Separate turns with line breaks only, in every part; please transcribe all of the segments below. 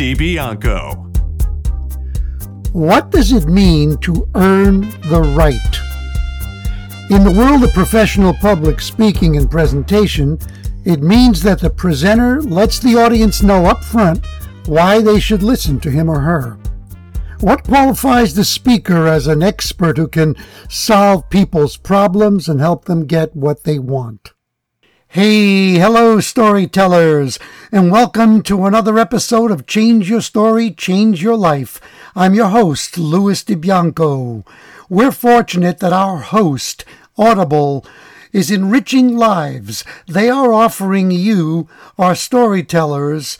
DiBianco.
What does it mean to earn the right? In the world of professional public speaking and presentation, it means that the presenter lets the audience know up front why they should listen to him or her. What qualifies the speaker as an expert who can solve people's problems and help them get what they want? Hey, hello, storytellers, and welcome to another episode of Change Your Story, Change Your Life. I'm your host, Louis DiBianco. We're fortunate that our host, Audible, is enriching lives. They are offering you, our storytellers,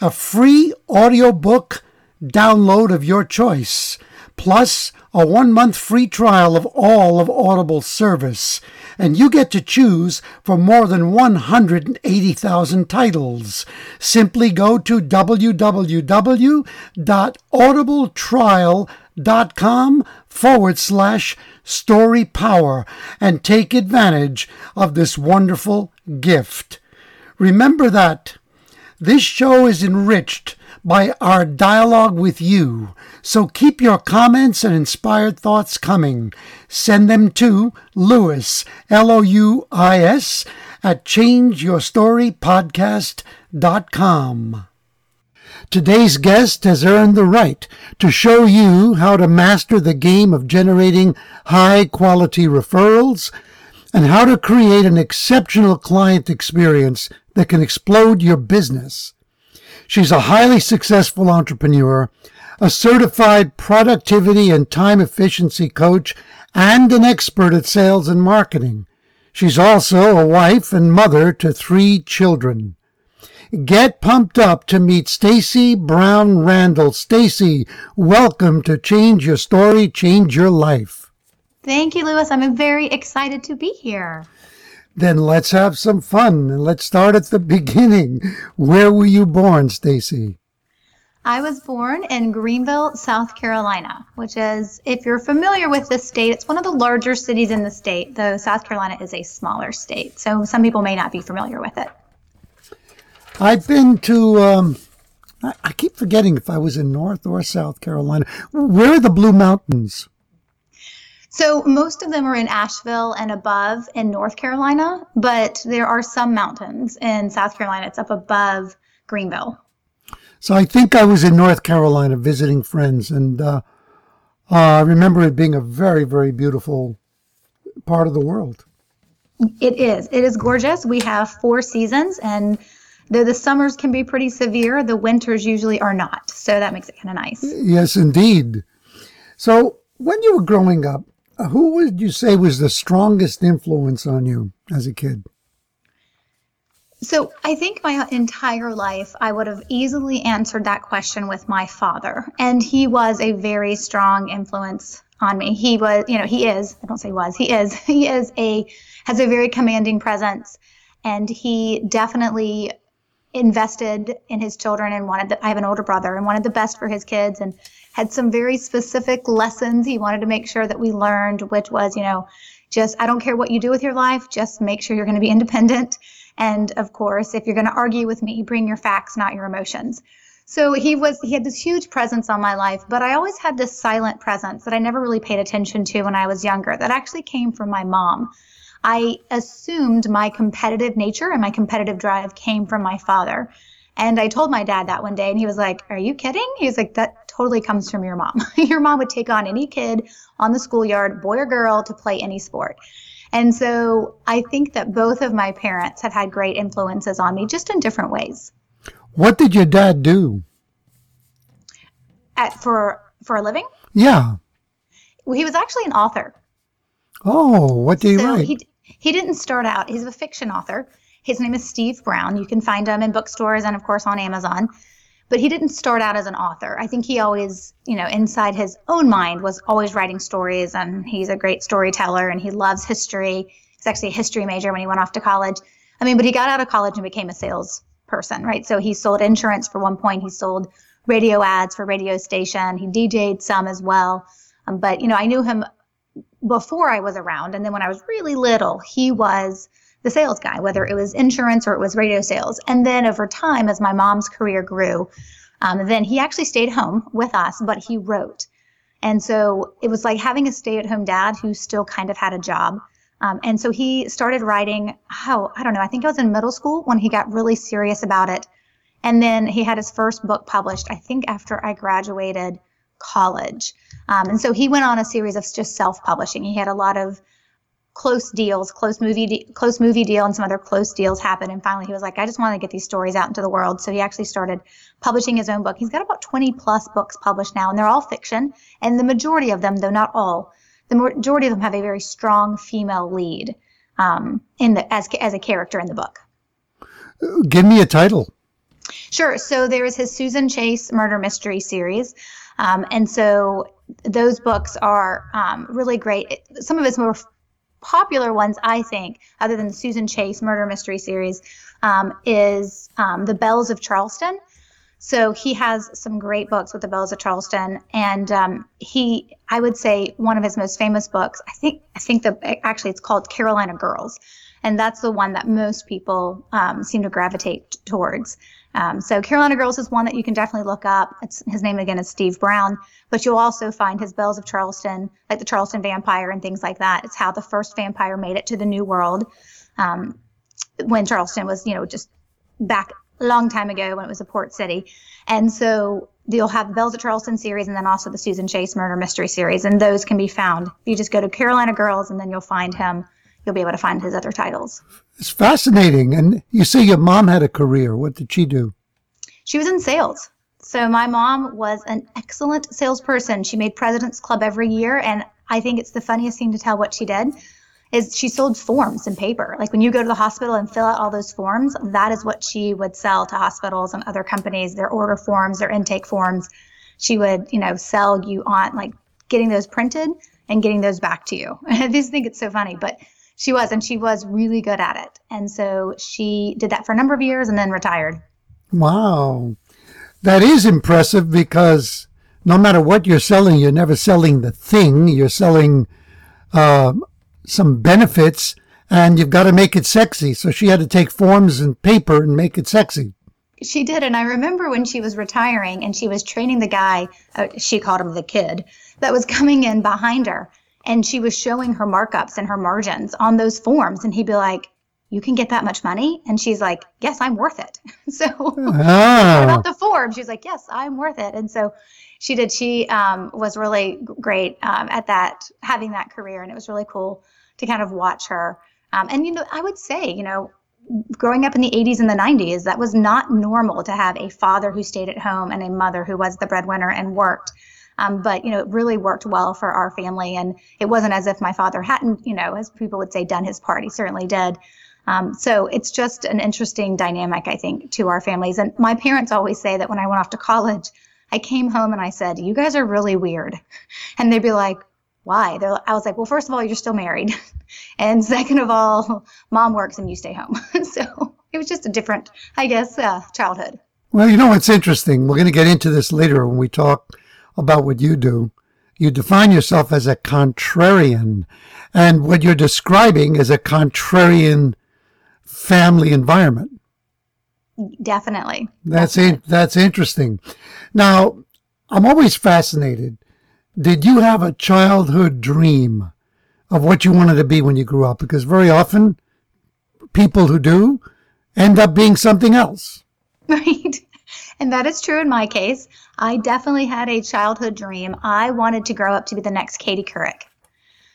a free audiobook download of your choice, plus a one month free trial of all of Audible service and you get to choose from more than 180,000 titles. Simply go to www.audibletrial.com forward slash story power and take advantage of this wonderful gift. Remember that this show is enriched by our dialogue with you. So keep your comments and inspired thoughts coming. Send them to Louis, L O U I S, at changeyourstorypodcast.com. Today's guest has earned the right to show you how to master the game of generating high quality referrals and how to create an exceptional client experience that can explode your business. She's a highly successful entrepreneur, a certified productivity and time efficiency coach, and an expert at sales and marketing. She's also a wife and mother to three children. Get pumped up to meet Stacey Brown Randall. Stacey, welcome to Change Your Story, Change Your Life.
Thank you, Louis. I'm very excited to be here.
Then let's have some fun and let's start at the beginning. Where were you born, Stacey?
I was born in Greenville, South Carolina, which is, if you're familiar with the state, it's one of the larger cities in the state, though South Carolina is a smaller state. So some people may not be familiar with it.
I've been to, um, I, I keep forgetting if I was in North or South Carolina. Where are the Blue Mountains?
So most of them are in Asheville and above in North Carolina, but there are some mountains in South Carolina. It's up above Greenville.
So I think I was in North Carolina visiting friends, and uh, uh, I remember it being a very, very beautiful part of the world.
It is. It is gorgeous. We have four seasons, and though the summers can be pretty severe, the winters usually are not. So that makes it kind of nice.
Yes, indeed. So when you were growing up, who would you say was the strongest influence on you as a kid?
So I think my entire life, I would have easily answered that question with my father. And he was a very strong influence on me. He was, you know, he is, I don't say was, he is, he is a, has a very commanding presence. And he definitely invested in his children and wanted, I have an older brother and wanted the best for his kids. And had some very specific lessons he wanted to make sure that we learned, which was, you know, just I don't care what you do with your life, just make sure you're going to be independent. And of course, if you're going to argue with me, bring your facts, not your emotions. So he was he had this huge presence on my life, but I always had this silent presence that I never really paid attention to when I was younger that actually came from my mom. I assumed my competitive nature and my competitive drive came from my father. And I told my dad that one day, and he was like, Are you kidding? He was like, That totally comes from your mom. your mom would take on any kid on the schoolyard, boy or girl, to play any sport. And so I think that both of my parents have had great influences on me, just in different ways.
What did your dad do?
At, for for a living?
Yeah.
Well, he was actually an author.
Oh, what did he so write?
He, he didn't start out. He's a fiction author. His name is Steve Brown. You can find him in bookstores and, of course, on Amazon. But he didn't start out as an author. I think he always, you know, inside his own mind was always writing stories and he's a great storyteller and he loves history. He's actually a history major when he went off to college. I mean, but he got out of college and became a salesperson, right? So he sold insurance for one point, he sold radio ads for radio station, he DJ'd some as well. Um, but, you know, I knew him before I was around. And then when I was really little, he was the sales guy, whether it was insurance or it was radio sales. And then over time, as my mom's career grew, um, then he actually stayed home with us, but he wrote. And so it was like having a stay at home dad who still kind of had a job. Um, and so he started writing, oh, I don't know, I think I was in middle school when he got really serious about it. And then he had his first book published, I think after I graduated college. Um, and so he went on a series of just self publishing. He had a lot of close deals, close movie, de- close movie deal, and some other close deals happened. And finally, he was like, I just want to get these stories out into the world. So he actually started publishing his own book. He's got about 20 plus books published now, and they're all fiction. And the majority of them, though not all, the majority of them have a very strong female lead um, in the as as a character in the book.
Give me a title.
Sure. So there is his Susan Chase murder mystery series. Um, and so those books are um, really great. Some of his more popular ones, I think, other than the Susan Chase murder mystery series, um, is um, The Belles of Charleston. So he has some great books with the Belles of Charleston, and um, he, I would say, one of his most famous books. I think, I think the actually it's called Carolina Girls, and that's the one that most people um, seem to gravitate towards. Um, so Carolina Girls is one that you can definitely look up. It's, his name again is Steve Brown, but you'll also find his Belles of Charleston, like the Charleston Vampire and things like that. It's how the first vampire made it to the New World um, when Charleston was, you know, just back a long time ago when it was a port city. And so you'll have the Belles of Charleston series and then also the Susan Chase Murder Mystery series, and those can be found. You just go to Carolina Girls and then you'll find him. You'll be able to find his other titles.
It's fascinating. And you say your mom had a career. What did she do?
She was in sales. So my mom was an excellent salesperson. She made President's Club every year, and I think it's the funniest thing to tell what she did is she sold forms and paper. Like when you go to the hospital and fill out all those forms, that is what she would sell to hospitals and other companies, their order forms, their intake forms. She would, you know, sell you on like getting those printed and getting those back to you. I just think it's so funny, but she was, and she was really good at it. And so she did that for a number of years and then retired.
Wow. That is impressive because no matter what you're selling, you're never selling the thing. You're selling uh, some benefits and you've got to make it sexy. So she had to take forms and paper and make it sexy.
She did. And I remember when she was retiring and she was training the guy, uh, she called him the kid, that was coming in behind her and she was showing her markups and her margins on those forms. And he'd be like you can get that much money? And she's like yes i'm worth it. So ah. about the form she's like yes i'm worth it. And so she did. She um, was really great um, at that having that career. And it was really cool to kind of watch her. Um, and you know i would say you know growing up in the 80s and the 90s that was not normal to have a father who stayed at home and a mother who was the breadwinner and worked um, but you know, it really worked well for our family, and it wasn't as if my father hadn't, you know, as people would say, done his part. He certainly did. Um, so it's just an interesting dynamic, I think, to our families. And my parents always say that when I went off to college, I came home and I said, "You guys are really weird," and they'd be like, "Why?" They're, I was like, "Well, first of all, you're still married, and second of all, mom works and you stay home." so it was just a different, I guess, uh, childhood.
Well, you know, what's interesting. We're going to get into this later when we talk about what you do. You define yourself as a contrarian. And what you're describing is a contrarian family environment.
Definitely.
That's Definitely. that's interesting. Now, I'm always fascinated. Did you have a childhood dream of what you wanted to be when you grew up? Because very often people who do end up being something else.
Right. And that is true in my case. I definitely had a childhood dream. I wanted to grow up to be the next Katie Couric.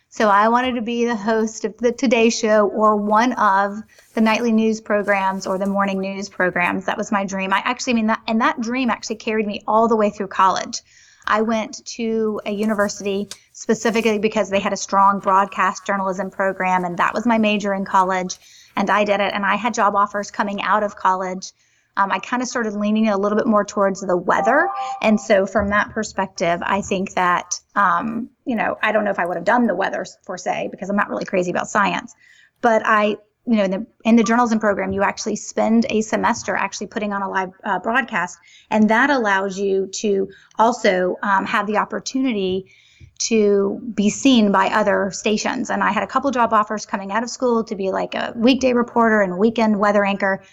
So I wanted to be the host of the Today Show or one of the nightly news programs or the morning news programs. That was my dream. I actually I mean that, and that dream actually carried me all the way through college. I went to a university specifically because they had a strong broadcast journalism program, and that was my major in college. And I did it, and I had job offers coming out of college um, I kind of started leaning a little bit more towards the weather. And so, from that perspective, I think that, um, you know, I don't know if I would have done the weather for say, because I'm not really crazy about science. But I, you know, in the, in the journalism program, you actually spend a semester actually putting on a live uh, broadcast. And that allows you to also um, have the opportunity to be seen by other stations. And I had a couple job offers coming out of school to be like a weekday reporter and weekend weather anchor.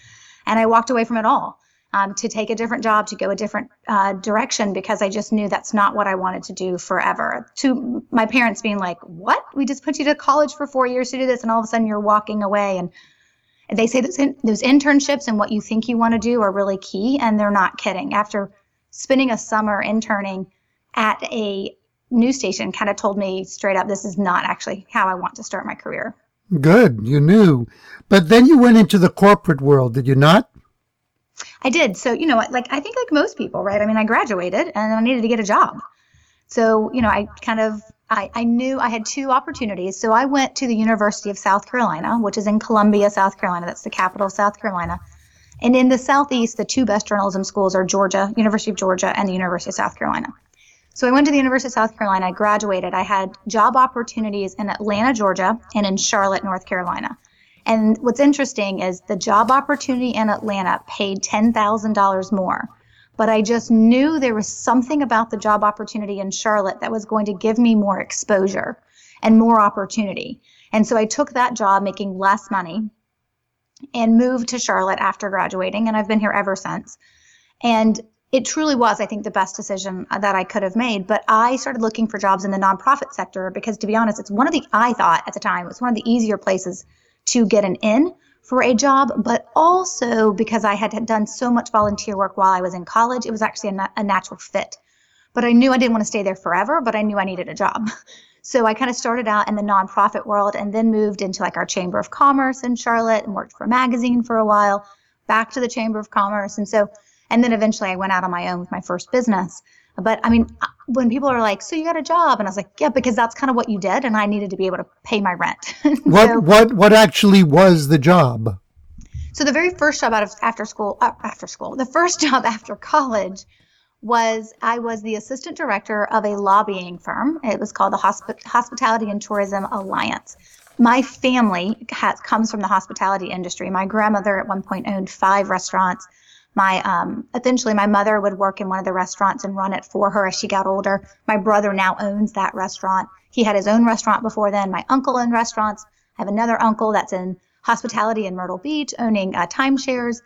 And I walked away from it all um, to take a different job, to go a different uh, direction because I just knew that's not what I wanted to do forever. To my parents being like, What? We just put you to college for four years to do this, and all of a sudden you're walking away. And they say those, those internships and what you think you want to do are really key, and they're not kidding. After spending a summer interning at a news station, kind of told me straight up, this is not actually how I want to start my career.
Good, you knew. But then you went into the corporate world, did you not?
I did. So, you know, like I think like most people, right? I mean, I graduated and I needed to get a job. So, you know, I kind of I, I knew I had two opportunities. So I went to the University of South Carolina, which is in Columbia, South Carolina. That's the capital of South Carolina. And in the Southeast, the two best journalism schools are Georgia, University of Georgia, and the University of South Carolina. So I went to the University of South Carolina, I graduated. I had job opportunities in Atlanta, Georgia, and in Charlotte, North Carolina. And what's interesting is the job opportunity in Atlanta paid $10,000 more. But I just knew there was something about the job opportunity in Charlotte that was going to give me more exposure and more opportunity. And so I took that job making less money and moved to Charlotte after graduating. And I've been here ever since. And it truly was, I think, the best decision uh, that I could have made. But I started looking for jobs in the nonprofit sector because, to be honest, it's one of the, I thought at the time, it was one of the easier places to get an in for a job, but also because I had done so much volunteer work while I was in college, it was actually a, a natural fit. But I knew I didn't want to stay there forever, but I knew I needed a job. So I kind of started out in the nonprofit world and then moved into like our Chamber of Commerce in Charlotte and worked for a magazine for a while, back to the Chamber of Commerce. And so and then eventually I went out on my own with my first business. But I mean, uh, when people are like, "So you got a job?" and I was like, "Yeah," because that's kind of what you did, and I needed to be able to pay my rent.
what so, what what actually was the job?
So the very first job out of after school, uh, after school, the first job after college was I was the assistant director of a lobbying firm. It was called the Hosp- Hospitality and Tourism Alliance. My family has, comes from the hospitality industry. My grandmother at one point owned five restaurants my um, my mother would work in one of the restaurants and run it for her as she got older. My brother now owns that restaurant. He had his own restaurant before then. My uncle owned restaurants. I have another uncle that's in hospitality in Myrtle Beach, owning uh, timeshares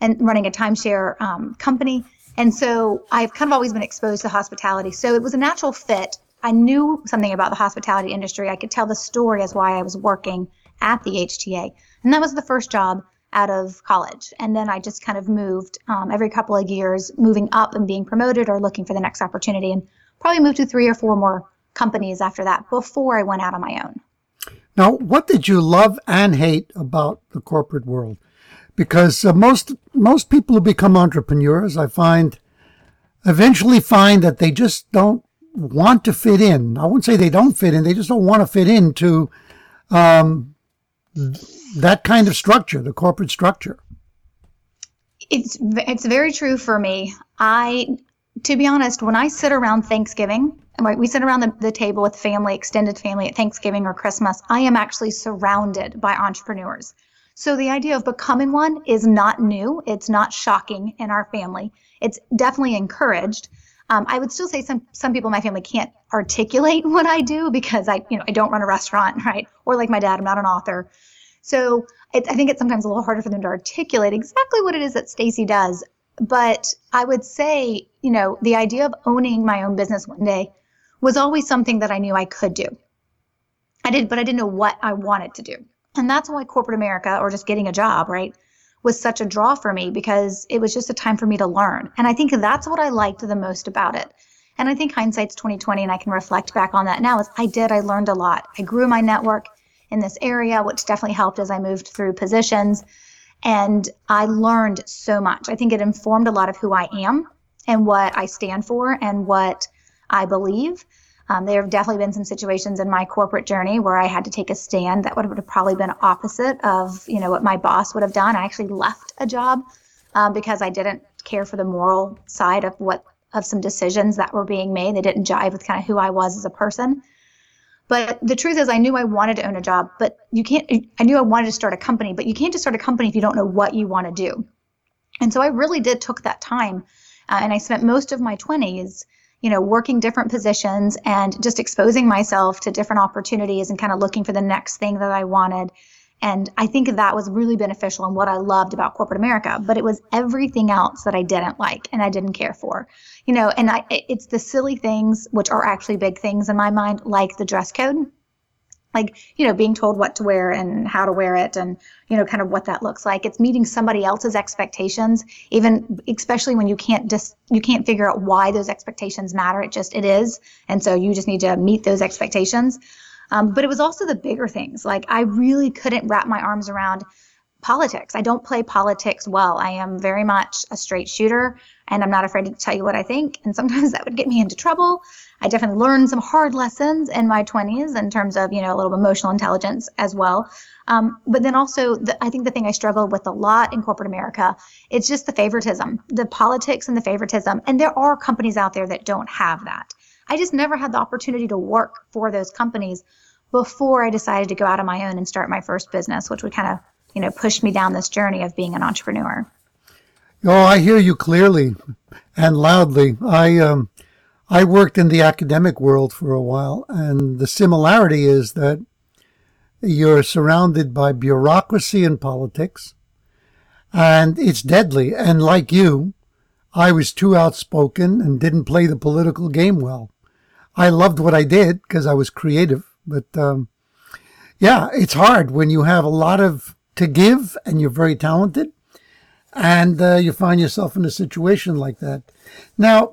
and running a timeshare um, company. And so I've kind of always been exposed to hospitality. So it was a natural fit. I knew something about the hospitality industry. I could tell the story as why I was working at the HTA. And that was the first job out of college. And then I just kind of moved um, every couple of years, moving up and being promoted or looking for the next opportunity. And probably moved to three or four more companies after that before I went out on my own.
Now, what did you love and hate about the corporate world? Because uh, most most people who become entrepreneurs, I find, eventually find that they just don't want to fit in. I wouldn't say they don't fit in; they just don't want to fit into um, that kind of structure, the corporate structure.
It's it's very true for me. I, to be honest, when I sit around Thanksgiving, right, we sit around the, the table with family, extended family at Thanksgiving or Christmas, I am actually surrounded by entrepreneurs. So the idea of becoming one is not new. It's not shocking in our family. It's definitely encouraged. Um, I would still say some some people in my family can't articulate what I do because I you know I don't run a restaurant, right? Or like my dad, I'm not an author. So it, I think it's sometimes a little harder for them to articulate exactly what it is that Stacey does. But I would say, you know, the idea of owning my own business one day was always something that I knew I could do. I did, but I didn't know what I wanted to do. And that's why corporate America or just getting a job, right, was such a draw for me because it was just a time for me to learn. And I think that's what I liked the most about it. And I think hindsight's 2020 and I can reflect back on that now is I did, I learned a lot. I grew my network in this area, which definitely helped as I moved through positions. And I learned so much. I think it informed a lot of who I am and what I stand for and what I believe. Um, there have definitely been some situations in my corporate journey where I had to take a stand that would have probably been opposite of you know what my boss would have done. I actually left a job um, because I didn't care for the moral side of what of some decisions that were being made. They didn't jive with kind of who I was as a person. But the truth is, I knew I wanted to own a job, but you can't, I knew I wanted to start a company, but you can't just start a company if you don't know what you want to do. And so I really did took that time. Uh, and I spent most of my 20s, you know, working different positions and just exposing myself to different opportunities and kind of looking for the next thing that I wanted. And I think that was really beneficial and what I loved about corporate America. But it was everything else that I didn't like and I didn't care for. You know, and I, it's the silly things, which are actually big things in my mind, like the dress code. Like, you know, being told what to wear and how to wear it and, you know, kind of what that looks like. It's meeting somebody else's expectations, even especially when you can't just, you can't figure out why those expectations matter. It just, it is. And so you just need to meet those expectations. Um, but it was also the bigger things. Like I really couldn't wrap my arms around politics. I don't play politics well. I am very much a straight shooter and I'm not afraid to tell you what I think. And sometimes that would get me into trouble. I definitely learned some hard lessons in my 20s in terms of, you know, a little emotional intelligence as well. Um, but then also, the, I think the thing I struggled with a lot in corporate America, it's just the favoritism, the politics and the favoritism. And there are companies out there that don't have that. I just never had the opportunity to work for those companies before I decided to go out on my own and start my first business, which would kind of, you know, push me down this journey of being an entrepreneur.
Oh, I hear you clearly and loudly. I um, I worked in the academic world for a while, and the similarity is that you're surrounded by bureaucracy and politics, and it's deadly. And like you, I was too outspoken and didn't play the political game well. I loved what I did because I was creative, but um, yeah, it's hard when you have a lot of to give and you're very talented, and uh, you find yourself in a situation like that. Now,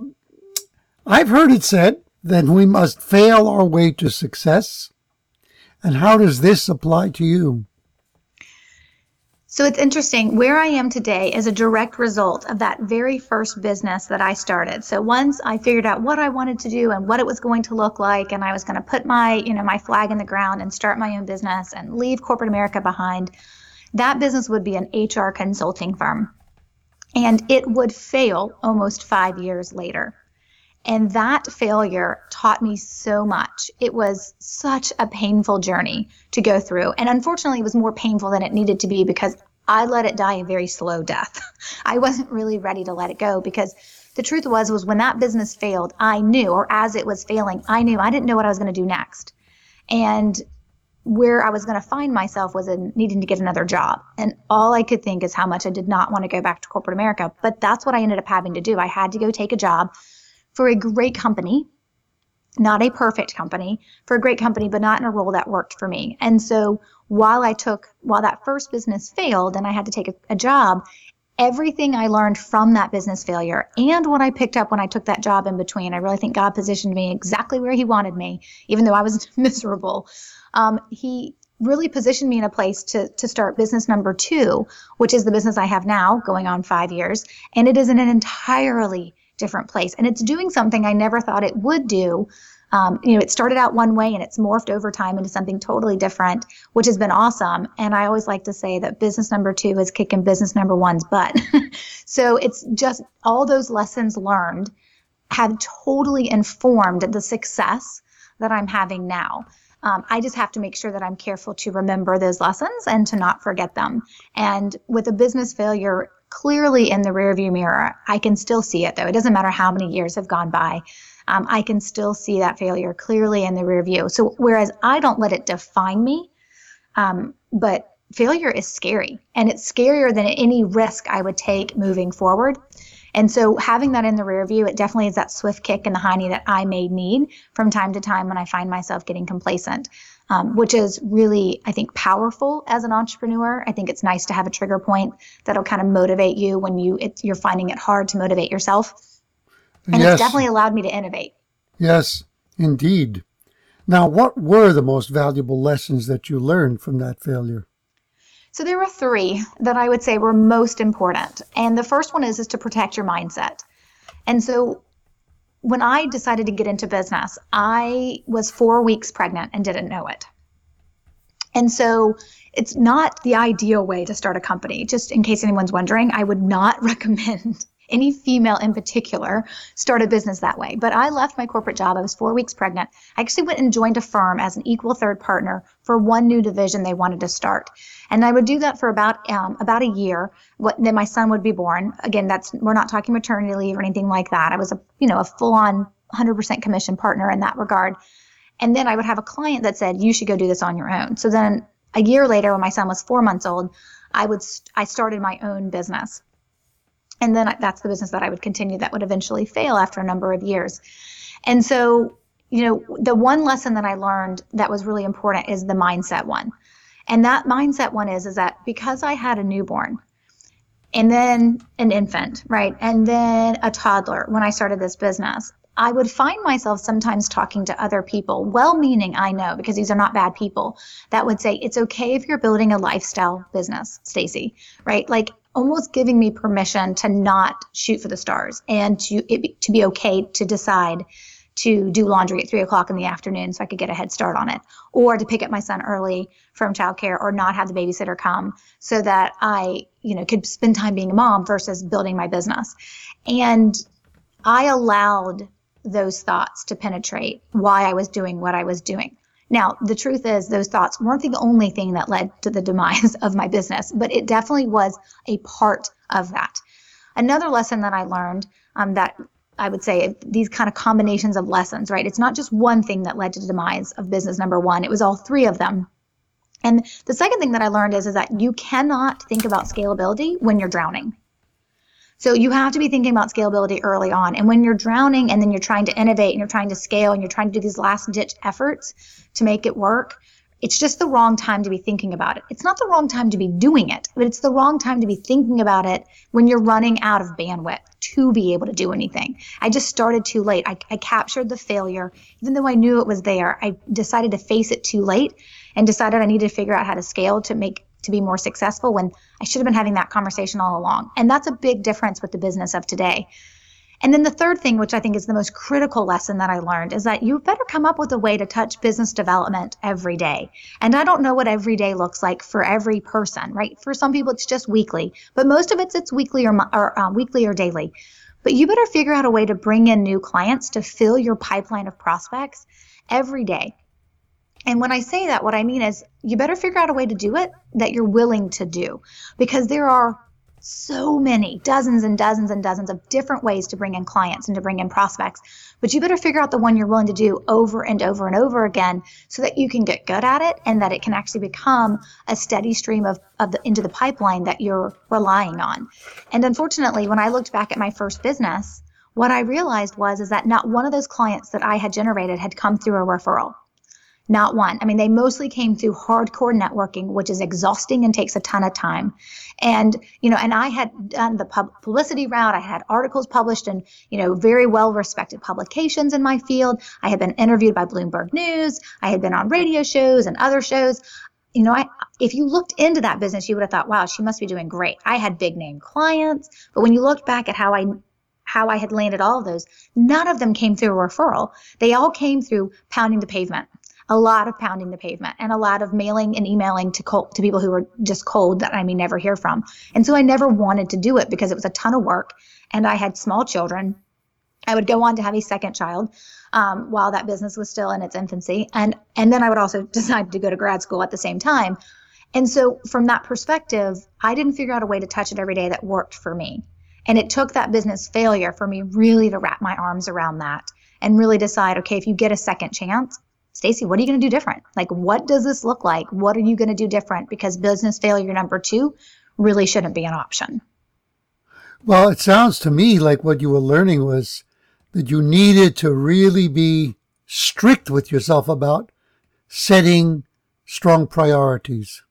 I've heard it said that we must fail our way to success. And how does this apply to you?
So it's interesting. Where I am today is a direct result of that very first business that I started. So once I figured out what I wanted to do and what it was going to look like, and I was going to put my, you know, my flag in the ground and start my own business and leave corporate America behind, that business would be an HR consulting firm. And it would fail almost five years later. And that failure taught me so much. It was such a painful journey to go through. And unfortunately, it was more painful than it needed to be because I let it die a very slow death. I wasn't really ready to let it go because the truth was was when that business failed, I knew or as it was failing, I knew I didn't know what I was going to do next. And where I was going to find myself was in needing to get another job. And all I could think is how much I did not want to go back to corporate America. But that's what I ended up having to do. I had to go take a job for a great company, not a perfect company, for a great company, but not in a role that worked for me. And so while I took, while that first business failed and I had to take a, a job, everything I learned from that business failure and what I picked up when I took that job in between, I really think God positioned me exactly where He wanted me, even though I was miserable. Um, he really positioned me in a place to, to start business number two, which is the business I have now, going on five years. And it is an entirely different place. And it's doing something I never thought it would do. Um, you know, it started out one way and it's morphed over time into something totally different, which has been awesome. And I always like to say that business number two is kicking business number one's butt. so it's just all those lessons learned have totally informed the success that I'm having now. Um, I just have to make sure that I'm careful to remember those lessons and to not forget them. And with a business failure, clearly in the rearview mirror. I can still see it though. It doesn't matter how many years have gone by. Um, I can still see that failure clearly in the rearview. So whereas I don't let it define me, um, but failure is scary and it's scarier than any risk I would take moving forward. And so having that in the rear view, it definitely is that swift kick in the hiney that I may need from time to time when I find myself getting complacent um, which is really, I think, powerful as an entrepreneur. I think it's nice to have a trigger point that'll kind of motivate you when you it, you're finding it hard to motivate yourself. And yes. it's definitely allowed me to innovate.
Yes, indeed. Now, what were the most valuable lessons that you learned from that failure?
So there were three that I would say were most important. And the first one is is to protect your mindset. And so when I decided to get into business, I was four weeks pregnant and didn't know it. And so it's not the ideal way to start a company. Just in case anyone's wondering, I would not recommend any female in particular start a business that way. But I left my corporate job. I was four weeks pregnant. I actually went and joined a firm as an equal third partner for one new division they wanted to start. And I would do that for about um, about a year. What, then my son would be born. Again, that's we're not talking maternity leave or anything like that. I was a you know a full on 100% commission partner in that regard. And then I would have a client that said, you should go do this on your own. So then a year later, when my son was four months old, I would, I started my own business. And then that's the business that I would continue that would eventually fail after a number of years. And so, you know, the one lesson that I learned that was really important is the mindset one. And that mindset one is, is that because I had a newborn, and then an infant, right? And then a toddler when I started this business. I would find myself sometimes talking to other people, well meaning, I know, because these are not bad people, that would say, it's okay if you're building a lifestyle business, Stacey, right? Like almost giving me permission to not shoot for the stars and to, it, to be okay to decide to do laundry at three o'clock in the afternoon so I could get a head start on it, or to pick up my son early from childcare, or not have the babysitter come so that I, you know, could spend time being a mom versus building my business. And I allowed those thoughts to penetrate why I was doing what I was doing. Now, the truth is, those thoughts weren't the only thing that led to the demise of my business, but it definitely was a part of that. Another lesson that I learned um, that I would say these kind of combinations of lessons, right? It's not just one thing that led to the demise of business number one, it was all three of them. And the second thing that I learned is, is that you cannot think about scalability when you're drowning. So you have to be thinking about scalability early on. And when you're drowning and then you're trying to innovate and you're trying to scale and you're trying to do these last ditch efforts to make it work, it's just the wrong time to be thinking about it. It's not the wrong time to be doing it, but it's the wrong time to be thinking about it when you're running out of bandwidth to be able to do anything. I just started too late. I, I captured the failure. Even though I knew it was there, I decided to face it too late and decided I needed to figure out how to scale to make to be more successful when I should have been having that conversation all along. And that's a big difference with the business of today. And then the third thing, which I think is the most critical lesson that I learned, is that you better come up with a way to touch business development every day. And I don't know what every day looks like for every person, right? For some people, it's just weekly, but most of it's it's weekly or, or uh, weekly or daily. But you better figure out a way to bring in new clients to fill your pipeline of prospects every day. And when I say that, what I mean is you better figure out a way to do it that you're willing to do because there are so many, dozens and dozens and dozens of different ways to bring in clients and to bring in prospects. But you better figure out the one you're willing to do over and over and over again so that you can get good at it and that it can actually become a steady stream of, of the into the pipeline that you're relying on. And unfortunately, when I looked back at my first business, what I realized was is that not one of those clients that I had generated had come through a referral. Not one. I mean, they mostly came through hardcore networking, which is exhausting and takes a ton of time. And, you know, and I had done the pub- publicity route. I had articles published in, you know, very well respected publications in my field. I had been interviewed by Bloomberg News. I had been on radio shows and other shows. You know, I, if you looked into that business, you would have thought, wow, she must be doing great. I had big name clients. But when you looked back at how I how I had landed all of those, none of them came through a referral. They all came through pounding the pavement a lot of pounding the pavement and a lot of mailing and emailing to cold, to people who were just cold that I may never hear from. And so I never wanted to do it because it was a ton of work and I had small children. I would go on to have a second child um, while that business was still in its infancy, and and then I would also decide to go to grad school at the same time. And so from that perspective, I didn't figure out a way to touch it every day that worked for me. And it took that business failure for me really to wrap my arms around that and really decide, okay, if you get a second chance, Stacey, what are you going to do different? Like, what does this look like? What are you going to do different? Because business failure number two really shouldn't be an option.
Well, it sounds to me like what you were learning was that you needed to really be strict with yourself about setting strong priorities.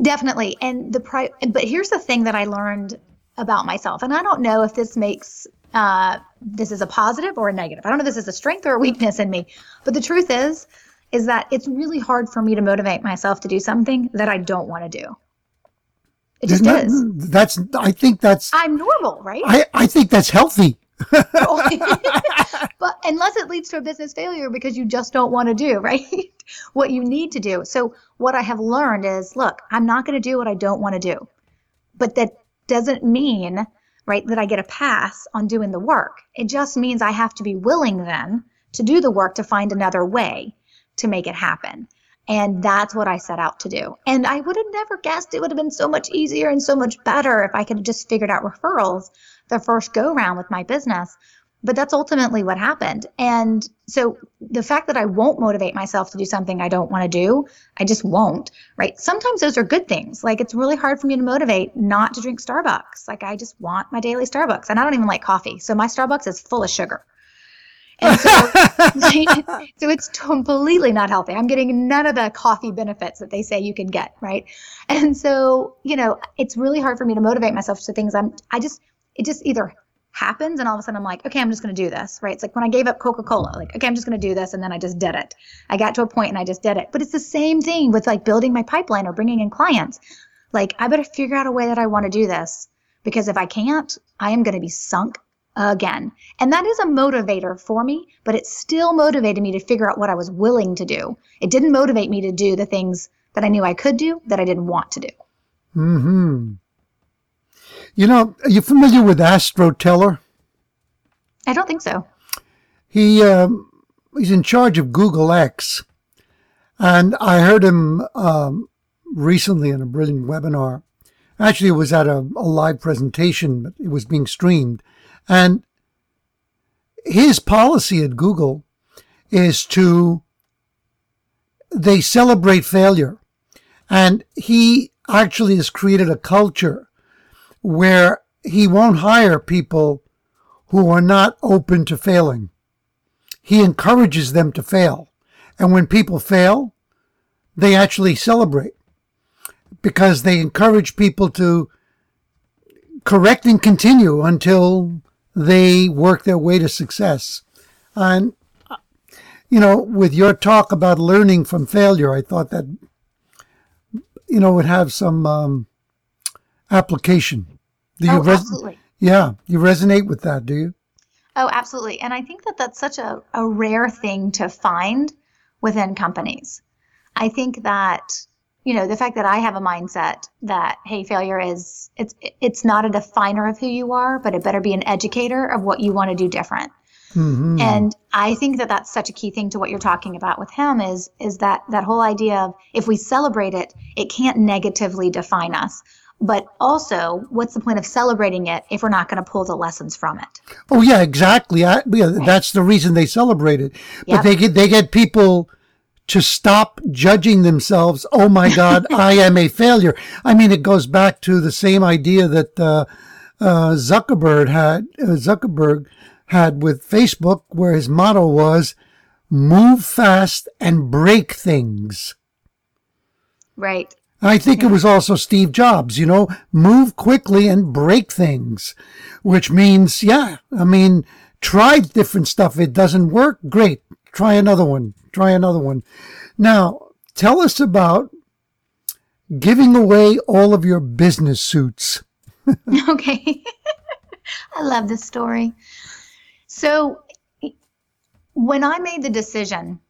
Definitely. And the pri- but here's the thing that I learned about myself. And I don't know if this makes uh, this is a positive or a negative. I don't know if this is a strength or a weakness in me, but the truth is, is that it's really hard for me to motivate myself to do something that I don't want to do. It just
that,
is.
That's. I think that's.
I'm normal, right?
I I think that's healthy.
but unless it leads to a business failure because you just don't want to do, right? what you need to do. So, what I have learned is look, I'm not going to do what I don't want to do. But that doesn't mean, right, that I get a pass on doing the work. It just means I have to be willing then to do the work to find another way to make it happen. And that's what I set out to do. And I would have never guessed it would have been so much easier and so much better if I could have just figured out referrals the first go round with my business. But that's ultimately what happened. And so the fact that I won't motivate myself to do something I don't want to do, I just won't, right? Sometimes those are good things. Like it's really hard for me to motivate not to drink Starbucks. Like I just want my daily Starbucks. And I don't even like coffee. So my Starbucks is full of sugar. And so, so it's completely not healthy. I'm getting none of the coffee benefits that they say you can get, right? And so, you know, it's really hard for me to motivate myself to things I'm I just it just either happens and all of a sudden I'm like, okay, I'm just going to do this, right? It's like when I gave up Coca-Cola, like, okay, I'm just going to do this and then I just did it. I got to a point and I just did it. But it's the same thing with like building my pipeline or bringing in clients. Like, I better figure out a way that I want to do this because if I can't, I am going to be sunk again. And that is a motivator for me, but it still motivated me to figure out what I was willing to do. It didn't motivate me to do the things that I knew I could do that I didn't want to do.
Hmm. You know, are you familiar with Astro Teller?
I don't think so.
He um, he's in charge of Google X, and I heard him um, recently in a brilliant webinar. Actually, it was at a, a live presentation, but it was being streamed, and his policy at Google is to they celebrate failure, and he actually has created a culture where he won't hire people who are not open to failing. He encourages them to fail. And when people fail, they actually celebrate because they encourage people to correct and continue until they work their way to success. And, you know, with your talk about learning from failure, I thought that, you know, would have some um, application.
Do you oh, res- absolutely.
Yeah, you resonate with that, do you?
Oh, absolutely. And I think that that's such a, a rare thing to find within companies. I think that you know the fact that I have a mindset that hey, failure is it's it's not a definer of who you are, but it better be an educator of what you want to do different. Mm-hmm. And I think that that's such a key thing to what you're talking about with him is is that that whole idea of if we celebrate it, it can't negatively define us but also what's the point of celebrating it if we're not going to pull the lessons from it?
Oh yeah exactly. I, yeah, that's the reason they celebrate it. But yep. they get they get people to stop judging themselves oh my god i am a failure. I mean it goes back to the same idea that uh, uh, zuckerberg had uh, zuckerberg had with facebook where his motto was move fast and break things.
Right
I think it was also Steve Jobs, you know, move quickly and break things, which means, yeah, I mean, try different stuff. It doesn't work. Great. Try another one. Try another one. Now, tell us about giving away all of your business suits.
okay. I love this story. So, when I made the decision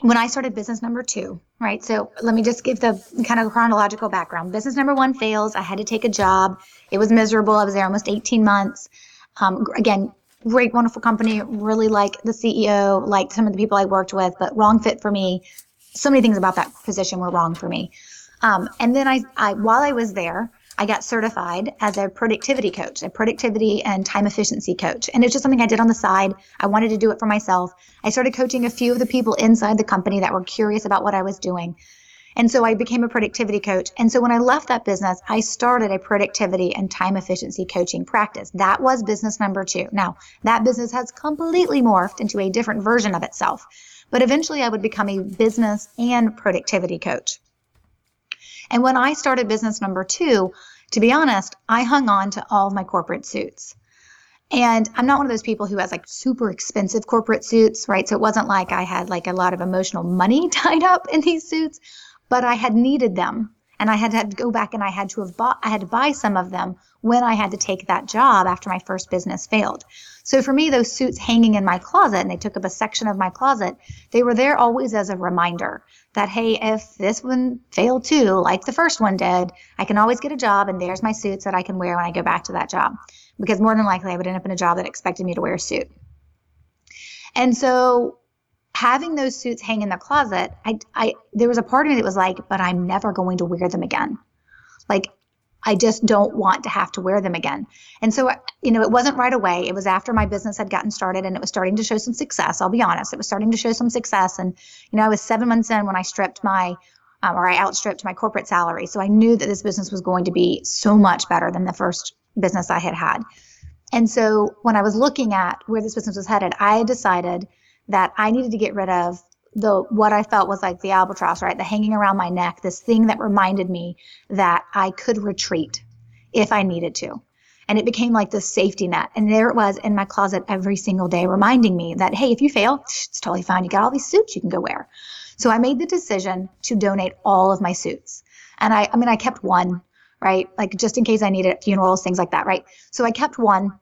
when I started business number two, right? So let me just give the kind of chronological background. Business number one fails. I had to take a job. It was miserable. I was there almost 18 months. Um, again, great, wonderful company. Really like the CEO, like some of the people I worked with, but wrong fit for me. So many things about that position were wrong for me. Um, and then I, I, while I was there, I got certified as a productivity coach, a productivity and time efficiency coach. And it's just something I did on the side. I wanted to do it for myself. I started coaching a few of the people inside the company that were curious about what I was doing. And so I became a productivity coach. And so when I left that business, I started a productivity and time efficiency coaching practice. That was business number two. Now, that business has completely morphed into a different version of itself. But eventually I would become a business and productivity coach. And when I started business number two, to be honest, I hung on to all of my corporate suits. And I'm not one of those people who has like super expensive corporate suits, right? So it wasn't like I had like a lot of emotional money tied up in these suits, but I had needed them. And I had to go back and I had to have bought, I had to buy some of them when I had to take that job after my first business failed. So for me, those suits hanging in my closet, and they took up a section of my closet, they were there always as a reminder that, hey, if this one failed too, like the first one did, I can always get a job, and there's my suits that I can wear when I go back to that job. Because more than likely, I would end up in a job that expected me to wear a suit. And so having those suits hang in the closet, I, I, there was a part of me that was like, but I'm never going to wear them again. Like, I just don't want to have to wear them again. And so, you know, it wasn't right away. It was after my business had gotten started and it was starting to show some success. I'll be honest, it was starting to show some success. And, you know, I was seven months in when I stripped my, um, or I outstripped my corporate salary. So I knew that this business was going to be so much better than the first business I had had. And so when I was looking at where this business was headed, I decided that I needed to get rid of the what I felt was like the albatross, right? The hanging around my neck, this thing that reminded me that I could retreat if I needed to. And it became like this safety net. And there it was in my closet every single day, reminding me that, hey, if you fail, it's totally fine. You got all these suits you can go wear. So I made the decision to donate all of my suits. And I, I mean, I kept one, right? Like just in case I needed funerals, things like that, right? So I kept one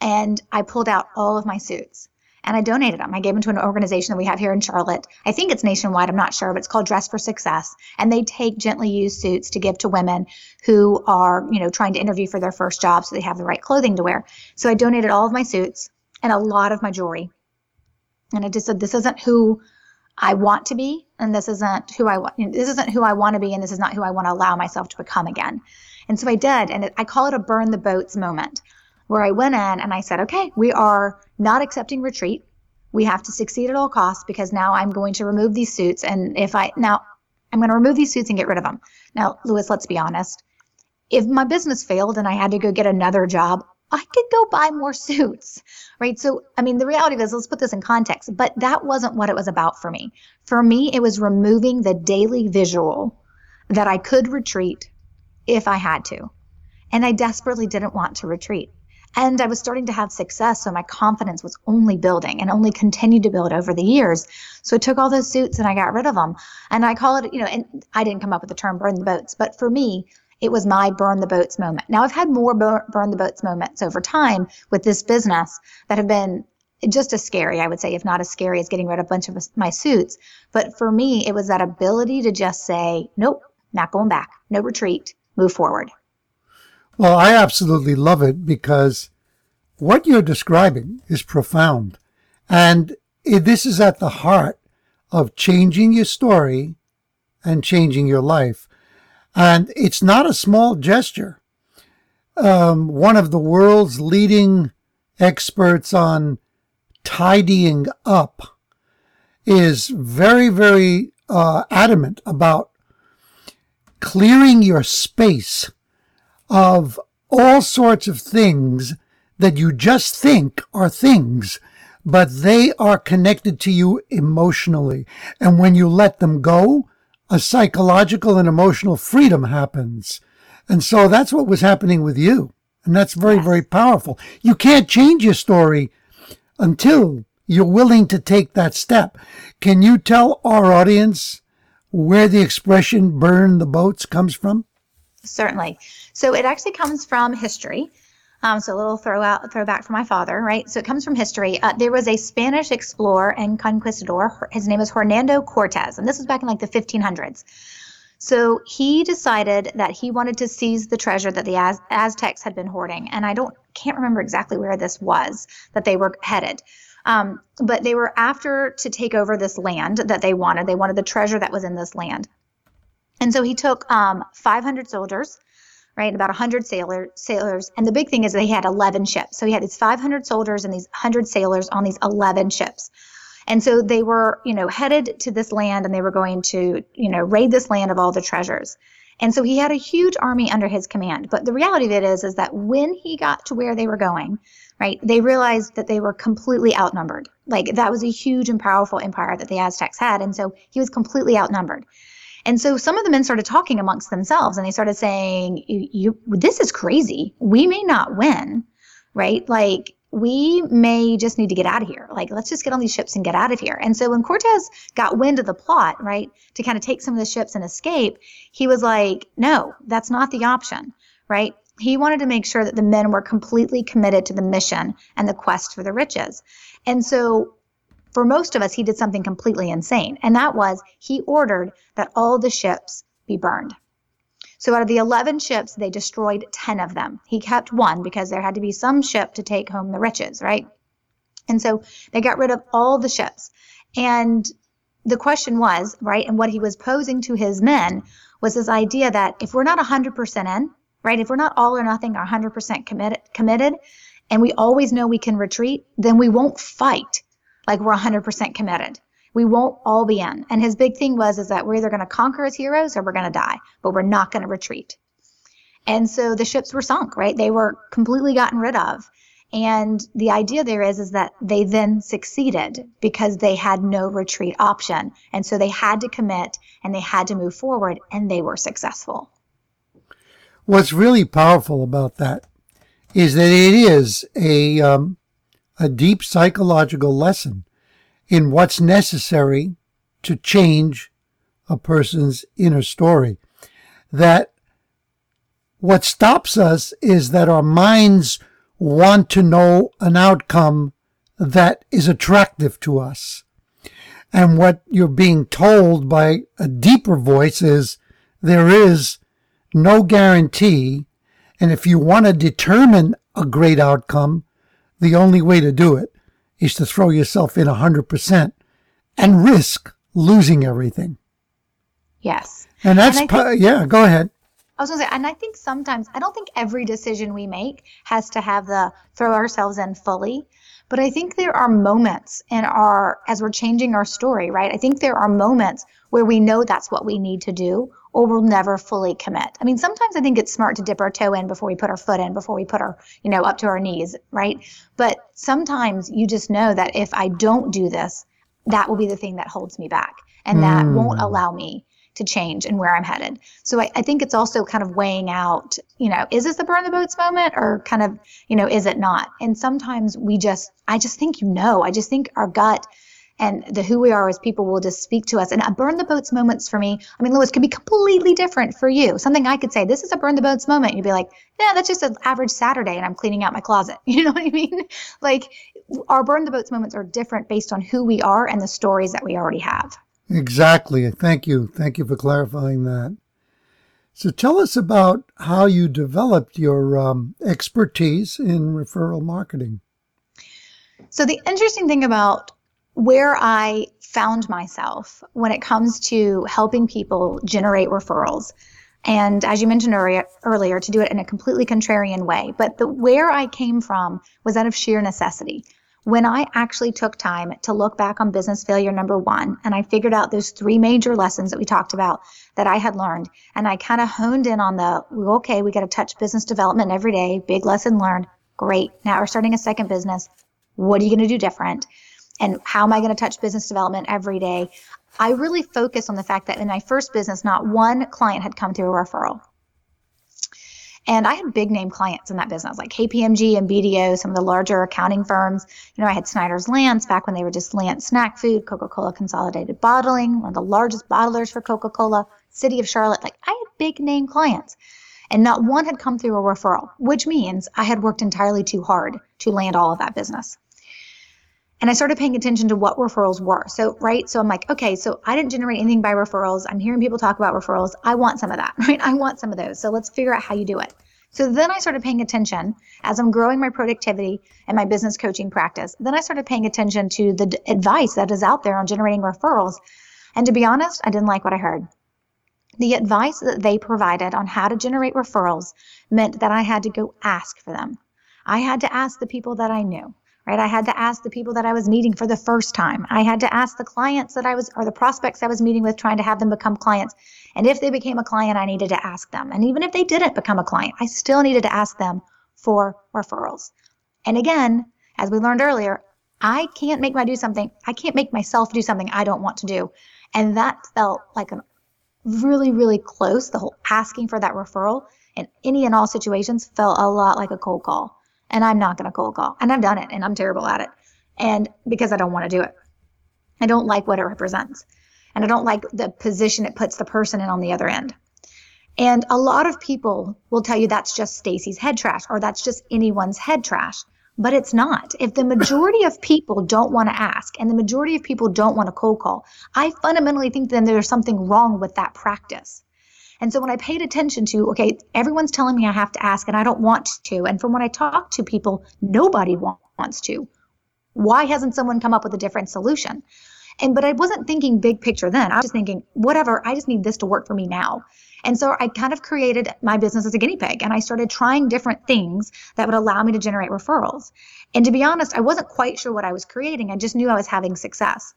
and I pulled out all of my suits and I donated them. I gave them to an organization that we have here in Charlotte. I think it's nationwide, I'm not sure, but it's called Dress for Success. And they take gently used suits to give to women who are, you know, trying to interview for their first job so they have the right clothing to wear. So I donated all of my suits and a lot of my jewelry. And I just said, this isn't who I want to be, and this isn't who I want. This isn't who I want to be, and this is not who I want to allow myself to become again. And so I did, and I call it a burn the boats moment where I went in and I said, okay, we are not accepting retreat. We have to succeed at all costs because now I'm going to remove these suits. And if I, now I'm going to remove these suits and get rid of them. Now, Lewis, let's be honest. If my business failed and I had to go get another job, I could go buy more suits, right? So, I mean, the reality is, let's put this in context, but that wasn't what it was about for me. For me, it was removing the daily visual that I could retreat if I had to. And I desperately didn't want to retreat. And I was starting to have success, so my confidence was only building and only continued to build over the years. So I took all those suits and I got rid of them. And I call it, you know, and I didn't come up with the term burn the boats, but for me, it was my burn the boats moment. Now I've had more burn the boats moments over time with this business that have been just as scary, I would say, if not as scary as getting rid of a bunch of my suits. But for me, it was that ability to just say, nope, not going back, no retreat, move forward.
Well, I absolutely love it because what you're describing is profound. And this is at the heart of changing your story and changing your life. And it's not a small gesture. Um, one of the world's leading experts on tidying up is very, very uh, adamant about clearing your space of all sorts of things that you just think are things, but they are connected to you emotionally. And when you let them go, a psychological and emotional freedom happens. And so that's what was happening with you. And that's very, very powerful. You can't change your story until you're willing to take that step. Can you tell our audience where the expression burn the boats comes from?
Certainly. So it actually comes from history. Um, so a little throw out, throwback for my father, right? So it comes from history. Uh, there was a Spanish explorer and conquistador. His name was Hernando Cortez, and this was back in like the 1500s. So he decided that he wanted to seize the treasure that the Az- Aztecs had been hoarding, and I don't can't remember exactly where this was that they were headed. Um, but they were after to take over this land that they wanted. They wanted the treasure that was in this land. And so he took um, 500 soldiers, right, about 100 sailor, sailors. And the big thing is they had 11 ships. So he had these 500 soldiers and these 100 sailors on these 11 ships. And so they were, you know, headed to this land and they were going to, you know, raid this land of all the treasures. And so he had a huge army under his command. But the reality of it is, is that when he got to where they were going, right, they realized that they were completely outnumbered. Like that was a huge and powerful empire that the Aztecs had. And so he was completely outnumbered. And so some of the men started talking amongst themselves and they started saying, you, this is crazy. We may not win, right? Like, we may just need to get out of here. Like, let's just get on these ships and get out of here. And so when Cortez got wind of the plot, right, to kind of take some of the ships and escape, he was like, no, that's not the option, right? He wanted to make sure that the men were completely committed to the mission and the quest for the riches. And so for most of us, he did something completely insane. And that was he ordered that all the ships be burned. So out of the 11 ships, they destroyed 10 of them. He kept one because there had to be some ship to take home the riches, right? And so they got rid of all the ships. And the question was, right, and what he was posing to his men was this idea that if we're not 100% in, right, if we're not all or nothing or 100% committed, committed, and we always know we can retreat, then we won't fight like we're 100% committed. We won't all be in. And his big thing was is that we're either going to conquer as heroes or we're going to die, but we're not going to retreat. And so the ships were sunk, right? They were completely gotten rid of. And the idea there is is that they then succeeded because they had no retreat option. And so they had to commit and they had to move forward and they were successful.
What's really powerful about that is that it is a um, a deep psychological lesson in what's necessary to change a person's inner story. That what stops us is that our minds want to know an outcome that is attractive to us. And what you're being told by a deeper voice is there is no guarantee. And if you want to determine a great outcome, the only way to do it is to throw yourself in 100% and risk losing everything.
Yes.
And that's, and think, yeah, go ahead.
I was going to say, and I think sometimes, I don't think every decision we make has to have the throw ourselves in fully. But I think there are moments in our, as we're changing our story, right? I think there are moments where we know that's what we need to do, or we'll never fully commit. I mean, sometimes I think it's smart to dip our toe in before we put our foot in, before we put our, you know, up to our knees, right? But sometimes you just know that if I don't do this, that will be the thing that holds me back. And that mm. won't allow me to change and where I'm headed. So I, I, think it's also kind of weighing out, you know, is this the burn the boats moment or kind of, you know, is it not? And sometimes we just, I just think you know, I just think our gut and the who we are as people will just speak to us. And a burn the boats moments for me, I mean, Lewis, could be completely different for you. Something I could say, this is a burn the boats moment. You'd be like, yeah, that's just an average Saturday and I'm cleaning out my closet. You know what I mean? Like our burn the boats moments are different based on who we are and the stories that we already have.
Exactly. Thank you. Thank you for clarifying that. So tell us about how you developed your um, expertise in referral marketing.
So, the interesting thing about where I found myself when it comes to helping people generate referrals, and as you mentioned earlier, to do it in a completely contrarian way, but the where I came from was out of sheer necessity when I actually took time to look back on business failure number one, and I figured out those three major lessons that we talked about that I had learned, and I kind of honed in on the okay, we got to touch business development every day, big lesson learned. Great. Now we're starting a second business. What are you going to do different? And how am I going to touch business development every day? I really focus on the fact that in my first business, not one client had come through a referral. And I had big name clients in that business, like KPMG and BDO, some of the larger accounting firms. You know, I had Snyder's Lance back when they were just Lance Snack Food, Coca Cola Consolidated Bottling, one of the largest bottlers for Coca Cola, City of Charlotte. Like, I had big name clients. And not one had come through a referral, which means I had worked entirely too hard to land all of that business. And I started paying attention to what referrals were. So, right. So I'm like, okay, so I didn't generate anything by referrals. I'm hearing people talk about referrals. I want some of that, right? I want some of those. So let's figure out how you do it. So then I started paying attention as I'm growing my productivity and my business coaching practice. Then I started paying attention to the d- advice that is out there on generating referrals. And to be honest, I didn't like what I heard. The advice that they provided on how to generate referrals meant that I had to go ask for them. I had to ask the people that I knew right? I had to ask the people that I was meeting for the first time. I had to ask the clients that I was, or the prospects I was meeting with, trying to have them become clients. And if they became a client, I needed to ask them. And even if they didn't become a client, I still needed to ask them for referrals. And again, as we learned earlier, I can't make my do something, I can't make myself do something I don't want to do. And that felt like a really, really close. The whole asking for that referral in any and all situations felt a lot like a cold call and I'm not going to cold call. And I've done it and I'm terrible at it. And because I don't want to do it, I don't like what it represents. And I don't like the position it puts the person in on the other end. And a lot of people will tell you that's just Stacey's head trash or that's just anyone's head trash. But it's not. If the majority of people don't want to ask and the majority of people don't want to cold call, I fundamentally think then there's something wrong with that practice. And so when I paid attention to, okay, everyone's telling me I have to ask and I don't want to. And from when I talk to people, nobody wants to. Why hasn't someone come up with a different solution? And but I wasn't thinking big picture then. I was just thinking, whatever, I just need this to work for me now. And so I kind of created my business as a guinea pig and I started trying different things that would allow me to generate referrals. And to be honest, I wasn't quite sure what I was creating. I just knew I was having success.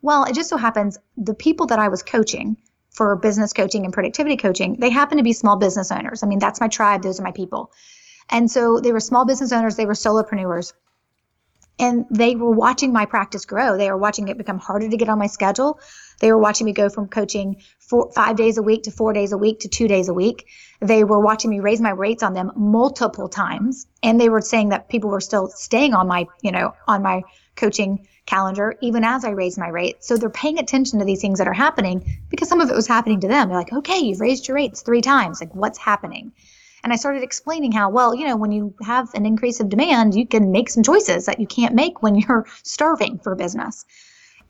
Well, it just so happens the people that I was coaching for business coaching and productivity coaching, they happen to be small business owners. I mean, that's my tribe, those are my people. And so they were small business owners, they were solopreneurs and they were watching my practice grow. They were watching it become harder to get on my schedule. They were watching me go from coaching four, five days a week to four days a week to two days a week. They were watching me raise my rates on them multiple times, and they were saying that people were still staying on my, you know, on my coaching calendar even as I raised my rate. So they're paying attention to these things that are happening because some of it was happening to them. They're like, okay, you've raised your rates three times. Like, what's happening? And I started explaining how, well, you know, when you have an increase of demand, you can make some choices that you can't make when you're starving for business.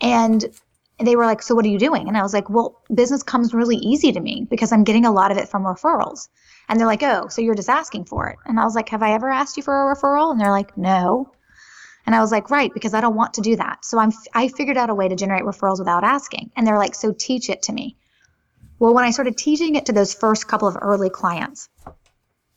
And they were like, so what are you doing? And I was like, well, business comes really easy to me because I'm getting a lot of it from referrals. And they're like, oh, so you're just asking for it. And I was like, have I ever asked you for a referral? And they're like, no. And I was like, right, because I don't want to do that. So I'm, I figured out a way to generate referrals without asking. And they're like, so teach it to me. Well, when I started teaching it to those first couple of early clients,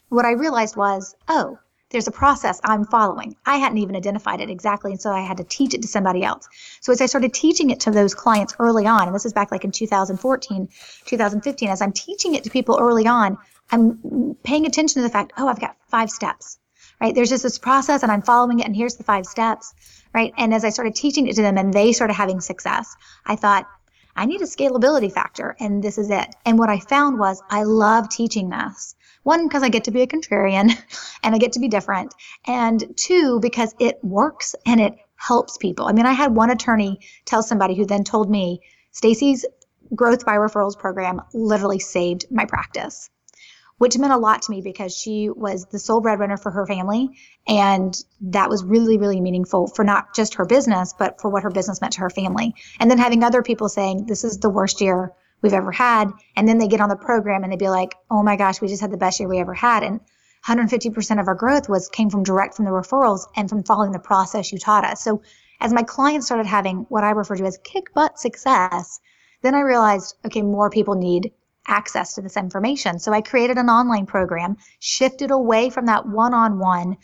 what I realized was, oh, there's a process I'm following. I hadn't even identified it exactly, and so I had to teach it to somebody else. So as I started teaching it to those clients early on, and this is back like in 2014, 2015, as I'm teaching it to people early on, I'm paying attention to the fact, oh, I've got five steps, right? There's just this process, and I'm following it, and here's the five steps, right? And as I started teaching it to them, and they started having success, I thought, I need a scalability factor, and this is it. And what I found was I love teaching this one, because I get to be a contrarian and I get to be different. And two, because it works and it helps people. I mean, I had one attorney tell somebody who then told me, Stacey's growth by referrals program literally saved my practice which meant a lot to me because she was the sole breadwinner for her family. And that was really, really meaningful for not just her business, but for what her business meant to her family. And then having other people saying, this is the worst year we've ever had. And then they get on the program and they'd be like, oh my gosh, we just had the best year we ever had. And 150% of our growth was came from direct from the referrals and from following the process you taught us. So as my clients started having what I refer to as kick butt success, then I realized, okay, more people need access to this information. So I created an online program, shifted away from that one-on-one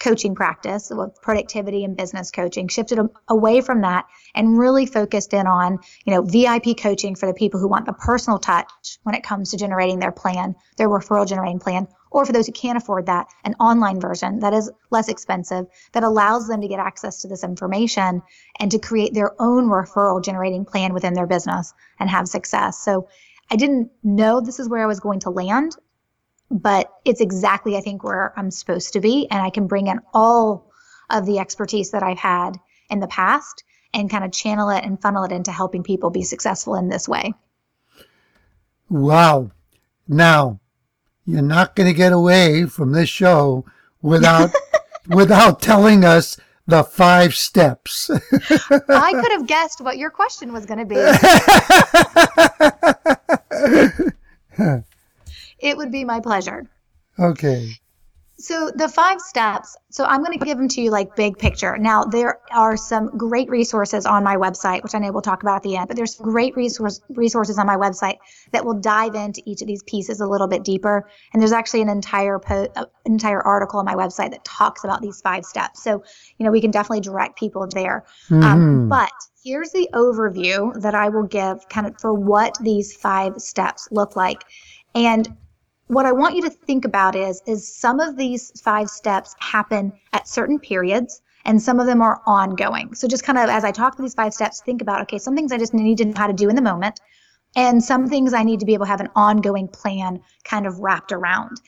coaching practice with productivity and business coaching, shifted away from that and really focused in on, you know, VIP coaching for the people who want the personal touch when it comes to generating their plan, their referral generating plan, or for those who can't afford that, an online version that is less expensive that allows them to get access to this information and to create their own referral generating plan within their business and have success. So I didn't know this is where I was going to land but it's exactly I think where I'm supposed to be, and I can bring in all of the expertise that I've had in the past and kind of channel it and funnel it into helping people be successful in this way.
Wow. Now, you're not going to get away from this show without without telling us the five steps.
I could have guessed what your question was going to be. It would be my pleasure.
Okay.
So the five steps, so I'm going to give them to you like big picture. Now there are some great resources on my website, which I know we'll talk about at the end, but there's great resource resources on my website that will dive into each of these pieces a little bit deeper. And there's actually an entire po- uh, entire article on my website that talks about these five steps. So, you know, we can definitely direct people there. Um, mm-hmm. Um, but here's the overview that I will give kind of for what these five steps look like. And what I want you to think about is is some of these five steps happen at certain periods and some of them are ongoing. So just kind of as I talk through these five steps, think about okay, some things I just need to know how to do in the moment, and some things I need to be able to have an ongoing plan kind of wrapped around.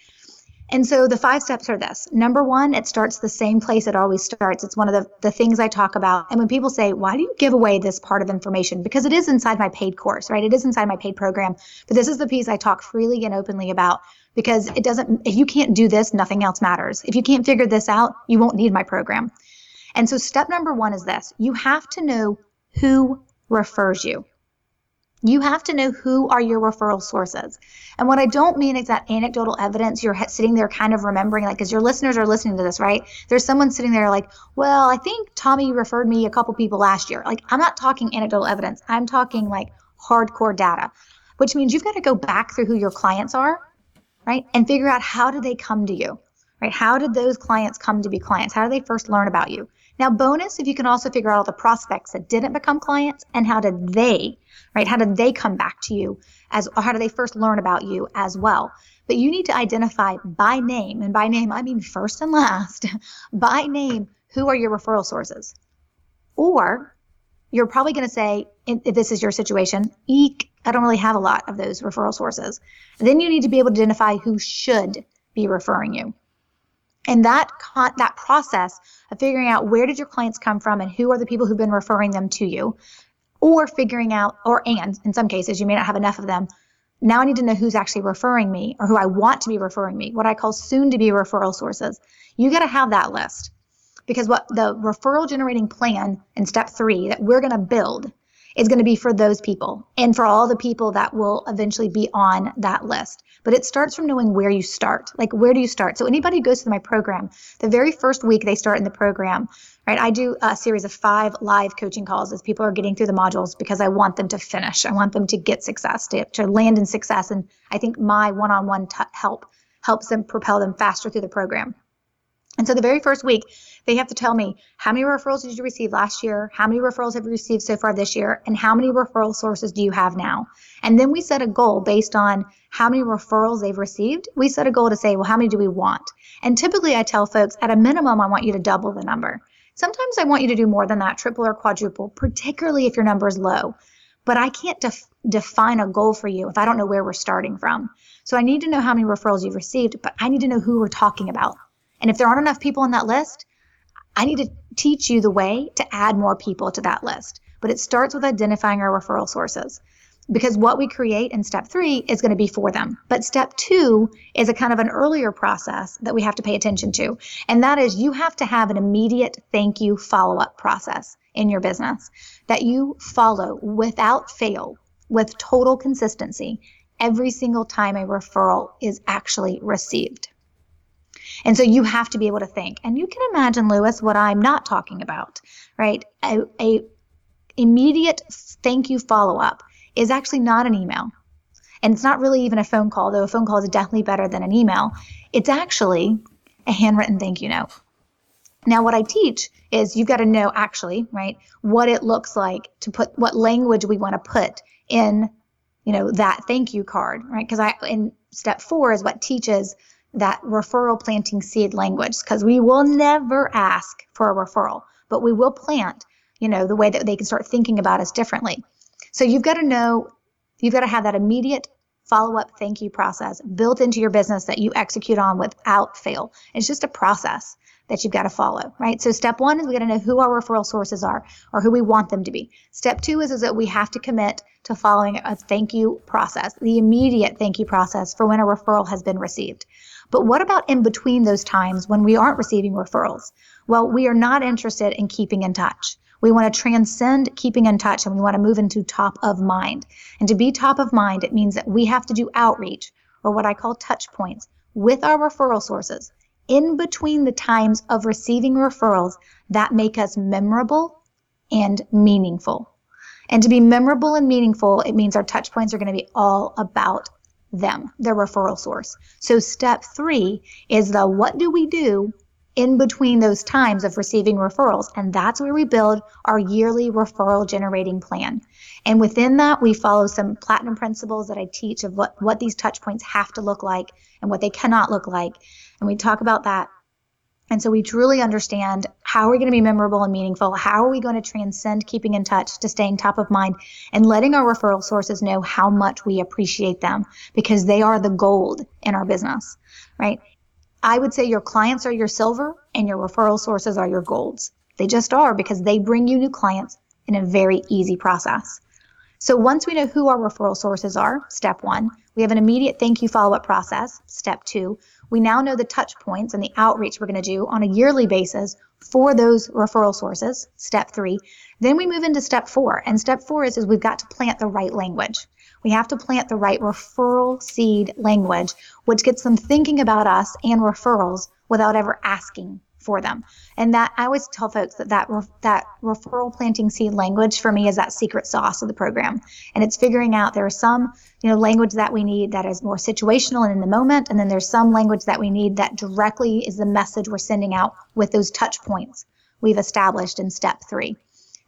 And so the five steps are this. Number one, it starts the same place it always starts. It's one of the, the things I talk about. And when people say, why do you give away this part of information? Because it is inside my paid course, right? It is inside my paid program. But this is the piece I talk freely and openly about because it doesn't, if you can't do this, nothing else matters. If you can't figure this out, you won't need my program. And so step number one is this you have to know who refers you. You have to know who are your referral sources. And what I don't mean is that anecdotal evidence you're sitting there kind of remembering, like, because your listeners are listening to this, right? There's someone sitting there like, well, I think Tommy referred me a couple people last year. Like, I'm not talking anecdotal evidence. I'm talking like hardcore data, which means you've got to go back through who your clients are, right? And figure out how did they come to you, right? How did those clients come to be clients? How did they first learn about you? Now, bonus if you can also figure out all the prospects that didn't become clients and how did they, right? How did they come back to you as, or how did they first learn about you as well? But you need to identify by name, and by name I mean first and last, by name, who are your referral sources? Or you're probably going to say, if this is your situation, eek, I don't really have a lot of those referral sources. then you need to be able to identify who should be referring you. And that con- that process of figuring out where did your clients come from and who are the people who've been referring them to you, or figuring out, or and in some cases you may not have enough of them. Now I need to know who's actually referring me or who I want to be referring me, what I call soon to be referral sources. You got to have that list because what the referral generating plan in step three that we're going to build is going to be for those people and for all the people that will eventually be on that list. But it starts from knowing where you start. Like, where do you start? So, anybody who goes through my program, the very first week they start in the program, right? I do a series of five live coaching calls as people are getting through the modules because I want them to finish. I want them to get success, to, to land in success. And I think my one on one help helps them propel them faster through the program. And so the very first week, they have to tell me how many referrals did you receive last year? How many referrals have you received so far this year? And how many referral sources do you have now? And then we set a goal based on how many referrals they've received. We set a goal to say, well, how many do we want? And typically I tell folks at a minimum, I want you to double the number. Sometimes I want you to do more than that, triple or quadruple, particularly if your number is low. But I can't def- define a goal for you if I don't know where we're starting from. So I need to know how many referrals you've received, but I need to know who we're talking about. And if there aren't enough people on that list, I need to teach you the way to add more people to that list. But it starts with identifying our referral sources because what we create in step three is going to be for them. But step two is a kind of an earlier process that we have to pay attention to. And that is you have to have an immediate thank you follow up process in your business that you follow without fail with total consistency every single time a referral is actually received. And so you have to be able to think. And you can imagine, Lewis, what I'm not talking about, right? A, a immediate thank you follow up is actually not an email. And it's not really even a phone call, though a phone call is definitely better than an email. It's actually a handwritten thank you note. Now, what I teach is you've got to know actually, right, what it looks like to put what language we want to put in, you know, that thank you card, right? Because I in step four is what teaches that referral planting seed language because we will never ask for a referral, but we will plant, you know, the way that they can start thinking about us differently. So you've got to know, you've got to have that immediate follow up thank you process built into your business that you execute on without fail. It's just a process that you've got to follow, right? So step one is we got to know who our referral sources are or who we want them to be. Step two is, is that we have to commit to following a thank you process, the immediate thank you process for when a referral has been received. But what about in between those times when we aren't receiving referrals? Well, we are not interested in keeping in touch. We want to transcend keeping in touch and we want to move into top of mind. And to be top of mind, it means that we have to do outreach or what I call touch points with our referral sources in between the times of receiving referrals that make us memorable and meaningful. And to be memorable and meaningful, it means our touch points are going to be all about them, their referral source. So step three is the what do we do in between those times of receiving referrals. And that's where we build our yearly referral generating plan. And within that, we follow some platinum principles that I teach of what, what these touch points have to look like and what they cannot look like. And we talk about that and so we truly understand how we're we going to be memorable and meaningful? How are we going to transcend keeping in touch to staying top of mind and letting our referral sources know how much we appreciate them because they are the gold in our business, right? I would say your clients are your silver and your referral sources are your golds. They just are because they bring you new clients in a very easy process. So once we know who our referral sources are, step one, we have an immediate thank you follow up process, step two. We now know the touch points and the outreach we're going to do on a yearly basis for those referral sources, step three. Then we move into step four. And step four is, is we've got to plant the right language. We have to plant the right referral seed language, which gets them thinking about us and referrals without ever asking for them. And that I always tell folks that that, that referral planting seed language for me is that secret sauce of the program. And it's figuring out there are some, you know, language that we need that is more situational and in the moment. And then there's some language that we need that directly is the message we're sending out with those touch points we've established in step three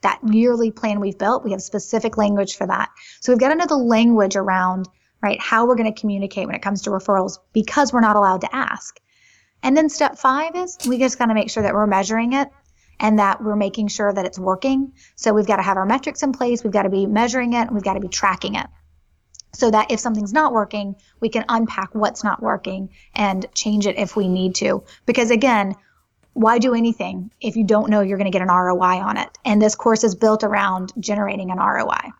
that yearly plan we've built, we have specific language for that. So we've got to know the language around, right, how we're going to communicate when it comes to referrals because we're not allowed to ask. And then step five is we just got to make sure that we're measuring it and that we're making sure that it's working. So we've got to have our metrics in place, we've got to be measuring it, and we've got to be tracking it. So that if something's not working, we can unpack what's not working and change it if we need to. Because again, why do anything if you don't know you're going to get an ROI on it? And this course is built around generating an ROI.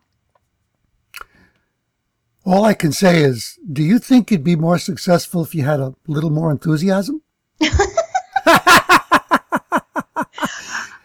All I can say is, do you think you'd be more successful if you had a little more enthusiasm?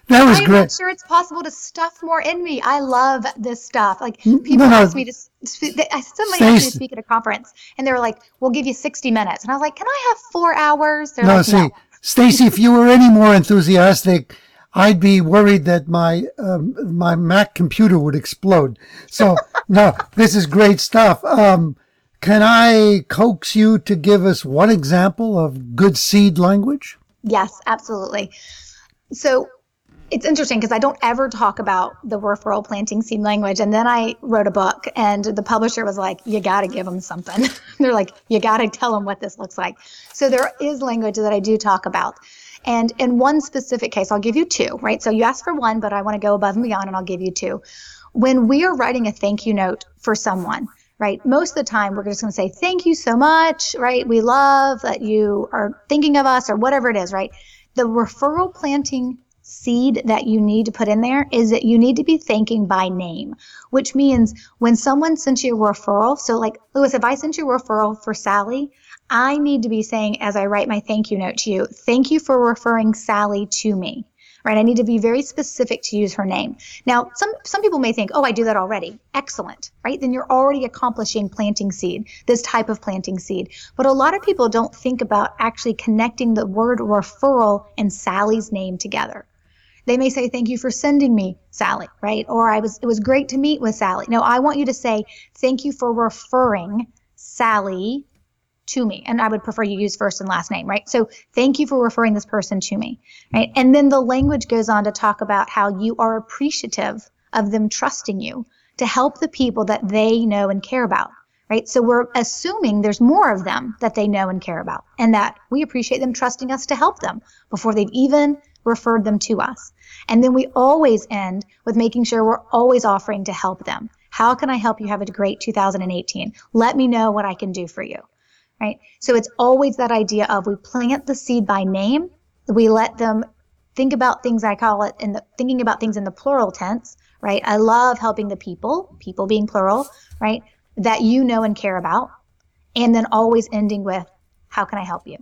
That was
I'm
great.
not sure it's possible to stuff more in me. I love this stuff. Like people no, no. ask me to. Somebody asked me to speak at a conference, and they were like, "We'll give you 60 minutes," and I was like, "Can I have four hours?"
They're no, like, see, no. Stacey, if you were any more enthusiastic, I'd be worried that my um, my Mac computer would explode. So no, this is great stuff. Um, can I coax you to give us one example of good seed language?
Yes, absolutely. So it's interesting because I don't ever talk about the referral planting seed language. And then I wrote a book, and the publisher was like, You got to give them something. They're like, You got to tell them what this looks like. So there is language that I do talk about. And in one specific case, I'll give you two, right? So you asked for one, but I want to go above and beyond, and I'll give you two. When we are writing a thank you note for someone, right? Most of the time, we're just going to say, Thank you so much, right? We love that you are thinking of us, or whatever it is, right? The referral planting seed that you need to put in there is that you need to be thanking by name, which means when someone sends you a referral, so like Lewis, if I sent you a referral for Sally, I need to be saying as I write my thank you note to you, thank you for referring Sally to me. Right? I need to be very specific to use her name. Now, some some people may think, "Oh, I do that already." Excellent. Right? Then you're already accomplishing planting seed, this type of planting seed. But a lot of people don't think about actually connecting the word referral and Sally's name together. They may say, thank you for sending me Sally, right? Or I was, it was great to meet with Sally. No, I want you to say, thank you for referring Sally to me. And I would prefer you use first and last name, right? So thank you for referring this person to me, right? And then the language goes on to talk about how you are appreciative of them trusting you to help the people that they know and care about, right? So we're assuming there's more of them that they know and care about and that we appreciate them trusting us to help them before they've even referred them to us. And then we always end with making sure we're always offering to help them. How can I help you have a great 2018? Let me know what I can do for you. Right? So it's always that idea of we plant the seed by name. We let them think about things I call it in the thinking about things in the plural tense, right? I love helping the people, people being plural, right? That you know and care about. And then always ending with, how can I help you?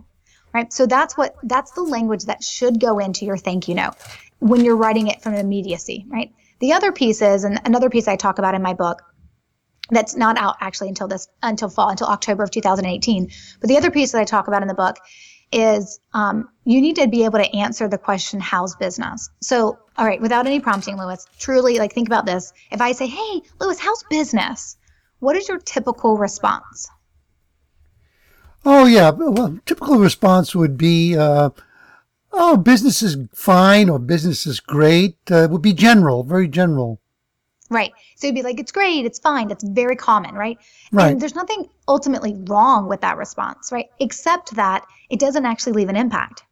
Right? So that's what that's the language that should go into your thank you note when you're writing it from immediacy, right? The other piece is, and another piece I talk about in my book that's not out actually until this until fall until October of 2018. But the other piece that I talk about in the book is um, you need to be able to answer the question how's business so all right without any prompting lewis truly like think about this if i say hey lewis how's business what is your typical response
Oh yeah, well, typical response would be, uh, "Oh, business is fine" or "Business is great." Uh, it would be general, very general.
Right. So it'd be like, "It's great, it's fine." That's very common, right?
Right.
And there's nothing ultimately wrong with that response, right? Except that it doesn't actually leave an impact.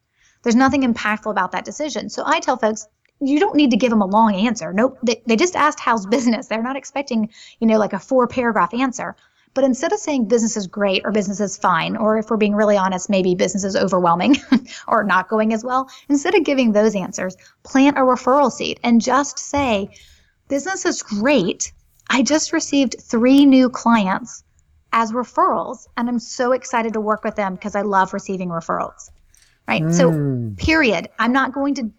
There's nothing impactful about that decision. So I tell folks, you don't need to give them a long answer. Nope. They, they just asked how's business. They're not expecting, you know, like a four paragraph answer But instead of saying business is great or business is fine, or if we're being really honest, maybe business is overwhelming or not going as well, instead of giving those answers, plant a referral seed and just say, business is great. I just received three new clients as referrals, and I'm so excited to work with them because I love receiving referrals. Right. Mm. So, period. I'm not going to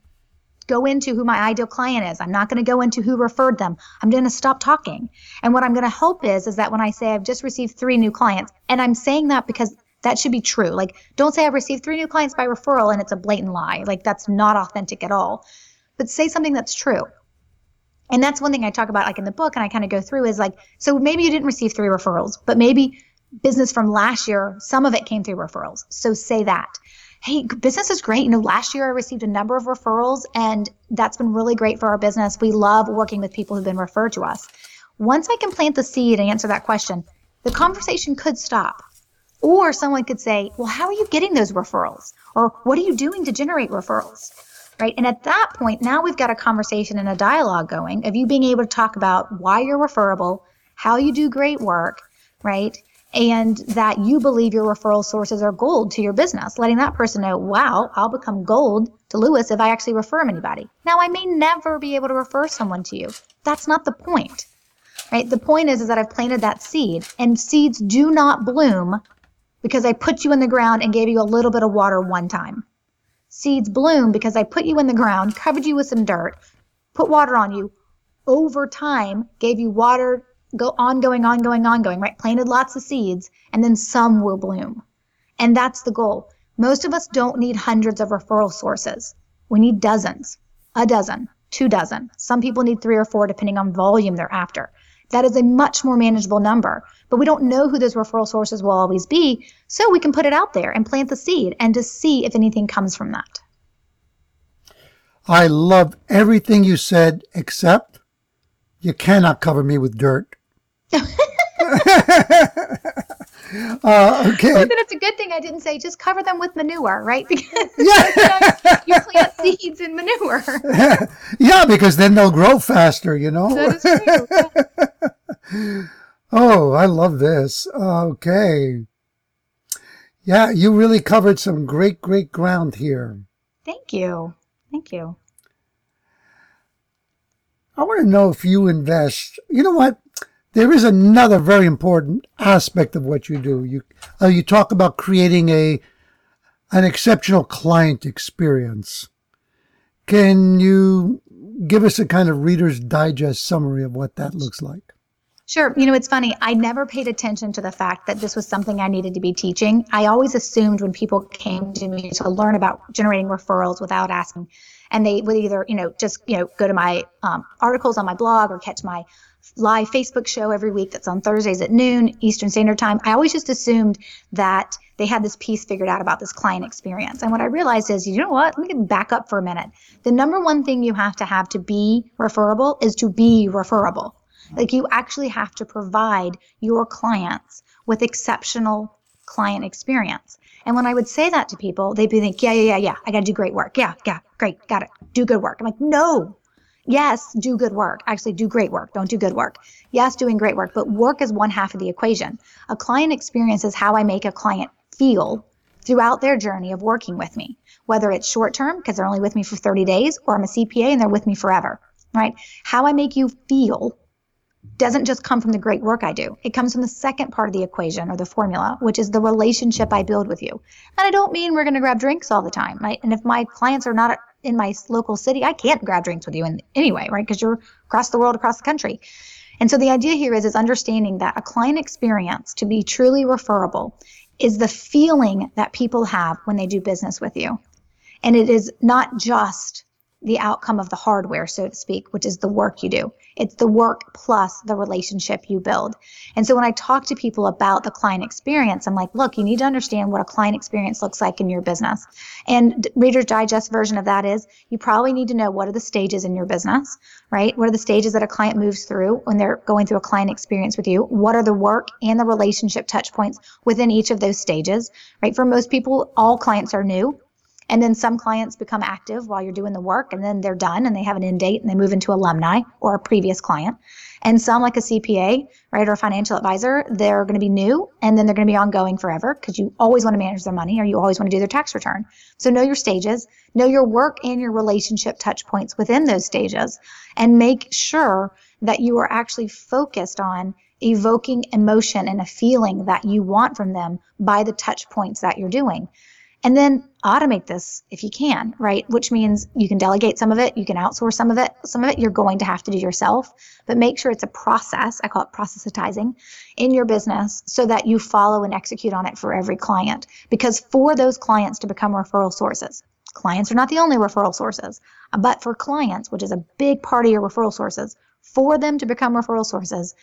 go into who my ideal client is. I'm not going to go into who referred them. I'm going to stop talking. And what I'm going to hope is, is that when I say I've just received three new clients, and I'm saying that because that should be true. Like, don't say I've received three new clients by referral and it's a blatant lie. Like, that's not authentic at all. But say something that's true. And that's one thing I talk about, like in the book, and I kind of go through is like, so maybe you didn't receive three referrals, but maybe business from last year, some of it came through referrals. So say that hey, business is great. You know, last year I received a number of referrals, and that's been really great for our business. We love working with people who've been referred to us. Once I can plant the seed and answer that question, the conversation could stop. Or someone could say, well, how are you getting those referrals? Or what are you doing to generate referrals? Right. And at that point, now we've got a conversation and a dialogue going of you being able to talk about why you're referable, how you do great work, right? And that you believe your referral sources are gold to your business, letting that person know, wow, I'll become gold to Lewis if I actually refer him anybody. Now, I may never be able to refer someone to you. That's not the point, right? The point is, is that I've planted that seed, and seeds do not bloom because I put you in the ground and gave you a little bit of water one time. Seeds bloom because I put you in the ground, covered you with some dirt, put water on you, over time gave you water go on going on going on going right? Planted lots of seeds and then some will bloom. And that's the goal. Most of us don't need hundreds of referral sources. We need dozens, a dozen, two dozen. Some people need three or four depending on volume they're after. That is a much more manageable number, but we don't know who those referral sources will always be. So we can put it out there and plant the seed and just see if anything comes from that.
I love everything you said, except you cannot cover me with dirt. uh, okay.
Well, then it's a good thing I didn't say just cover them with manure, right? Because yeah. you plant seeds in manure.
yeah, because then they'll grow faster, you know. That is true. oh, I love this. Okay. Yeah, you really covered some great, great ground here.
Thank you. Thank you.
I want to know if you invest. You know what? There is another very important aspect of what you do. You uh, you talk about creating a an exceptional client experience. Can you give us a kind of Reader's Digest summary of what that looks like?
Sure. You know, it's funny. I never paid attention to the fact that this was something I needed to be teaching. I always assumed when people came to me to learn about generating referrals without asking, and they would either, you know, just, you know, go to my um, articles on my blog or catch my live Facebook show every week that's on Thursdays at noon Eastern Standard Time. I always just assumed that they had this piece figured out about this client experience. And what I realized is, you know what? Let me back up for a minute. The number one thing you have to have to be referable is to be referable. Like you actually have to provide your clients with exceptional client experience. And when I would say that to people, they'd be like, yeah, yeah, yeah, yeah, I got to do great work. Yeah, yeah, great, got it. Do good work. I'm like, no, yes, do good work. Actually, do great work. Don't do good work. Yes, doing great work, but work is one half of the equation. A client experience is how I make a client feel throughout their journey of working with me, whether it's short term, because they're only with me for 30 days, or I'm a CPA and they're with me forever, right? How I make you feel doesn't just come from the great work I do. It comes from the second part of the equation or the formula, which is the relationship I build with you. And I don't mean we're going to grab drinks all the time. Right? And if my clients are not in my local city, I can't grab drinks with you in anyway, right? Because you're across the world, across the country. And so the idea here is is understanding that a client experience to be truly referable is the feeling that people have when they do business with you. And it is not just the outcome of the hardware, so to speak, which is the work you do. It's the work plus the relationship you build. And so when I talk to people about the client experience, I'm like, look, you need to understand what a client experience looks like in your business. And Reader's Digest version of that is you probably need to know what are the stages in your business, right? What are the stages that a client moves through when they're going through a client experience with you? What are the work and the relationship touch points within each of those stages, right? For most people, all clients are new And then some clients become active while you're doing the work and then they're done and they have an end date and they move into alumni or a previous client. And some, like a CPA, right, or a financial advisor, they're going to be new and then they're going to be ongoing forever because you always want to manage their money or you always want to do their tax return. So know your stages, know your work and your relationship touch points within those stages, and make sure that you are actually focused on evoking emotion and a feeling that you want from them by the touch points that you're doing. And then automate this if you can, right? Which means you can delegate some of it, you can outsource some of it. Some of it you're going to have to do yourself, but make sure it's a process. I call it processitizing in your business so that you follow and execute on it for every client. Because for those clients to become referral sources, clients are not the only referral sources, but for clients, which is a big part of your referral sources, for them to become referral sources,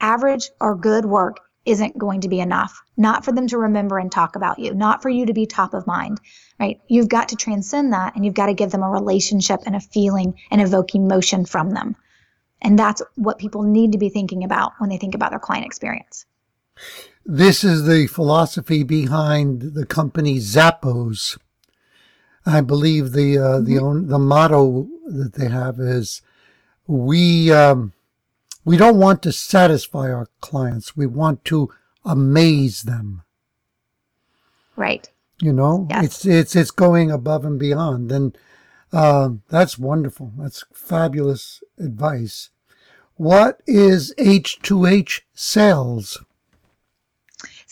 average or good work isn't going to be enough. Not for them to remember and talk about you, not for you to be top of mind, right? You've got to transcend that and you've got to give them a relationship and a feeling and evoke emotion from them. And that's what people need to be thinking about when they think about their client experience.
This is the philosophy behind the company Zappos. I believe the uh, mm-hmm. the own, the motto that they have is we um, we don't want to satisfy our clients. We want to amaze them.
Right.
You know, yes. it's it's it's going above and beyond, and uh, that's wonderful. That's fabulous advice. What is H2H sales?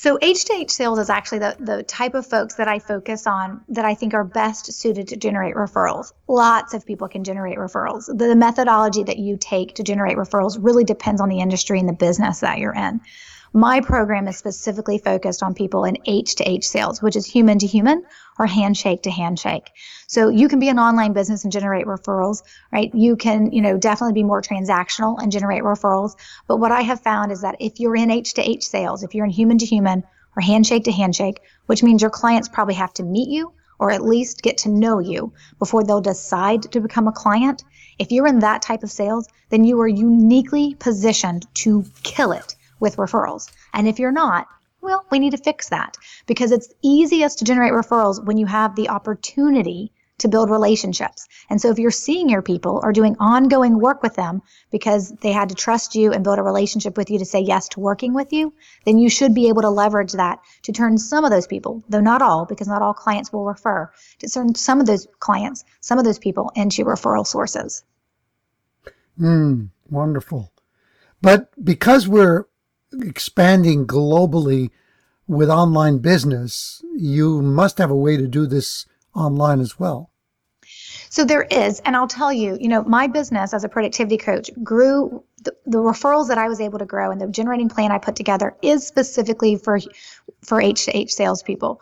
So H2H sales is actually the, the type of folks that I focus on that I think are best suited to generate referrals. Lots of people can generate referrals. The, the methodology that you take to generate referrals really depends on the industry and the business that you're in. My program is specifically focused on people in H to H sales, which is human to human or handshake to handshake. So you can be an online business and generate referrals, right? You can, you know, definitely be more transactional and generate referrals. But what I have found is that if you're in H to H sales, if you're in human to human or handshake to handshake, which means your clients probably have to meet you or at least get to know you before they'll decide to become a client. If you're in that type of sales, then you are uniquely positioned to kill it with referrals. And if you're not, well, we need to fix that because it's easiest to generate referrals when you have the opportunity to build relationships. And so if you're seeing your people or doing ongoing work with them because they had to trust you and build a relationship with you to say yes to working with you, then you should be able to leverage that to turn some of those people, though not all, because not all clients will refer, to turn some of those clients, some of those people into referral sources.
Mm, wonderful. But because we're expanding globally with online business, you must have a way to do this online as well.
So there is, and I'll tell you, you know, my business as a productivity coach grew the, the, referrals that I was able to grow and the generating plan I put together is specifically for for H to H salespeople.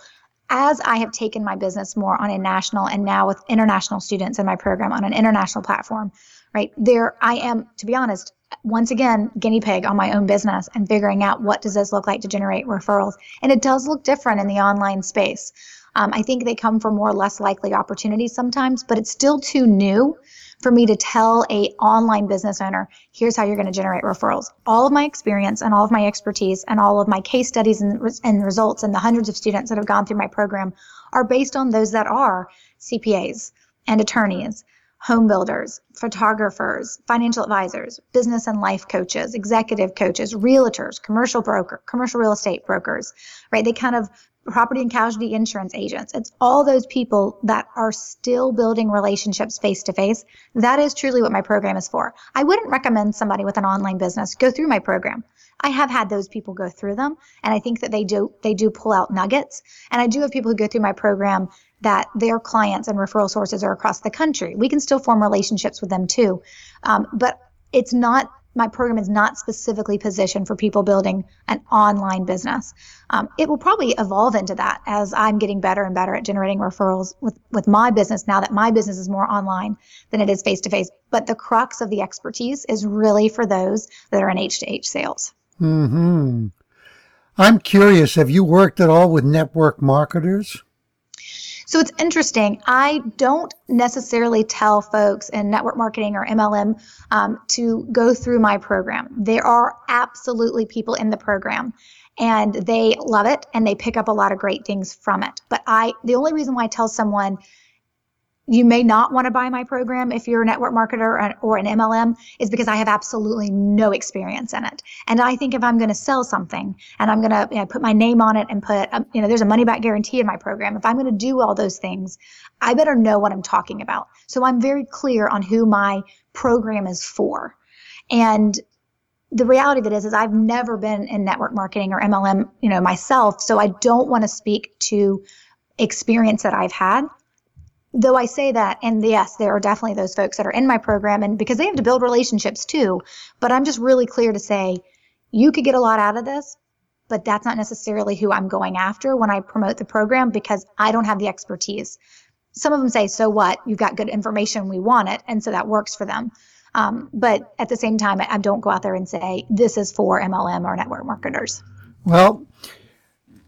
As I have taken my business more on a national and now with international students in my program on an international platform, right there, I am, to be honest, once again guinea pig on my own business and figuring out what does this look like to generate referrals. And it does look different in the online space. Um, i think they come from more or less likely opportunities sometimes but it's still too new for me to tell a online business owner here's how you're going to generate referrals. All of my experience and all of my expertise and all of my case studies and, and results and the hundreds of students that have gone through my program are based on those that are cpas and attorneys home builders, photographers, financial advisors, business and life coaches, executive coaches, realtors, commercial broker, commercial real estate brokers, right? They kind of property and casualty insurance agents. It's all those people that are still building relationships face to face. That is truly what my program is for. I wouldn't recommend somebody with an online business go through my program. I have had those people go through them and I think that they do they do pull out nuggets. And I do have people who go through my program that their clients and referral sources are across the country. We can still form relationships with them too. Um, but it's not, my program is not specifically positioned for people building an online business. Um, it will probably evolve into that as I'm getting better and better at generating referrals with, with my business now that my business is more online than it is face to face. But the crux of the expertise is really for those that are in H to H sales.
Hmm. I'm curious. Have you worked at all with network marketers?
So it's interesting. I don't necessarily tell folks in network marketing or MLM um, to go through my program. There are absolutely people in the program and they love it and they pick up a lot of great things from it. But I, the only reason why I tell someone you may not want to buy my program if you're a network marketer or, an MLM is because I have absolutely no experience in it. And I think if I'm going to sell something and I'm going to you know, put my name on it and put, um, you know, there's a money back guarantee in my program. If I'm going to do all those things, I better know what I'm talking about. So I'm very clear on who my program is for. And the reality of it is, is I've never been in network marketing or MLM, you know, myself. So I don't want to speak to experience that I've had though I say that, and yes, there are definitely those folks that are in my program, and because they have to build relationships too. But I'm just really clear to say, you could get a lot out of this, but that's not necessarily who I'm going after when I promote the program because I don't have the expertise. Some of them say, so what? You've got good information, we want it. And so that works for them. Um, but at the same time, I don't go out there and say, this is for MLM or network marketers.
Well,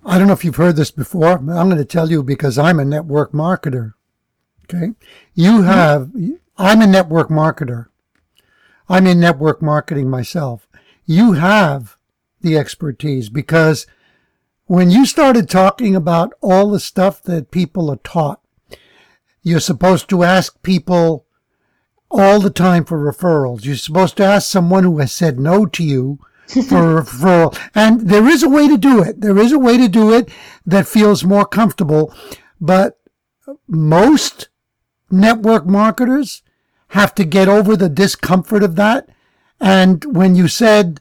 I don't know if you've heard this before. I'm going to tell you because I'm a network marketer. Okay. You have, I'm a network marketer. I'm in network marketing myself. You have the expertise because when you started talking about all the stuff that people are taught, you're supposed to ask people all the time for referrals. You're supposed to ask someone who has said no to you for a referral. And there is a way to do it. There is a way to do it that feels more comfortable. But most network marketers have to get over the discomfort of that. And when you said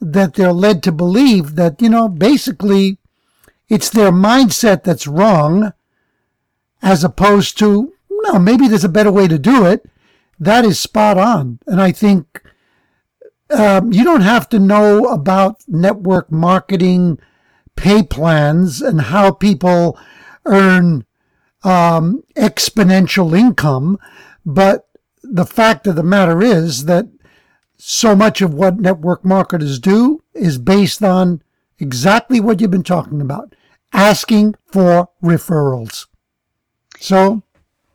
that they're led to believe that, you know, basically it's their mindset that's wrong, as opposed to, no, maybe there's a better way to do it. That is spot on. And I think um, you don't have to know about network marketing pay plans and how people earn um, exponential income. But the fact of the matter is that so much of what network marketers do is based on exactly what you've been talking about asking for referrals. So,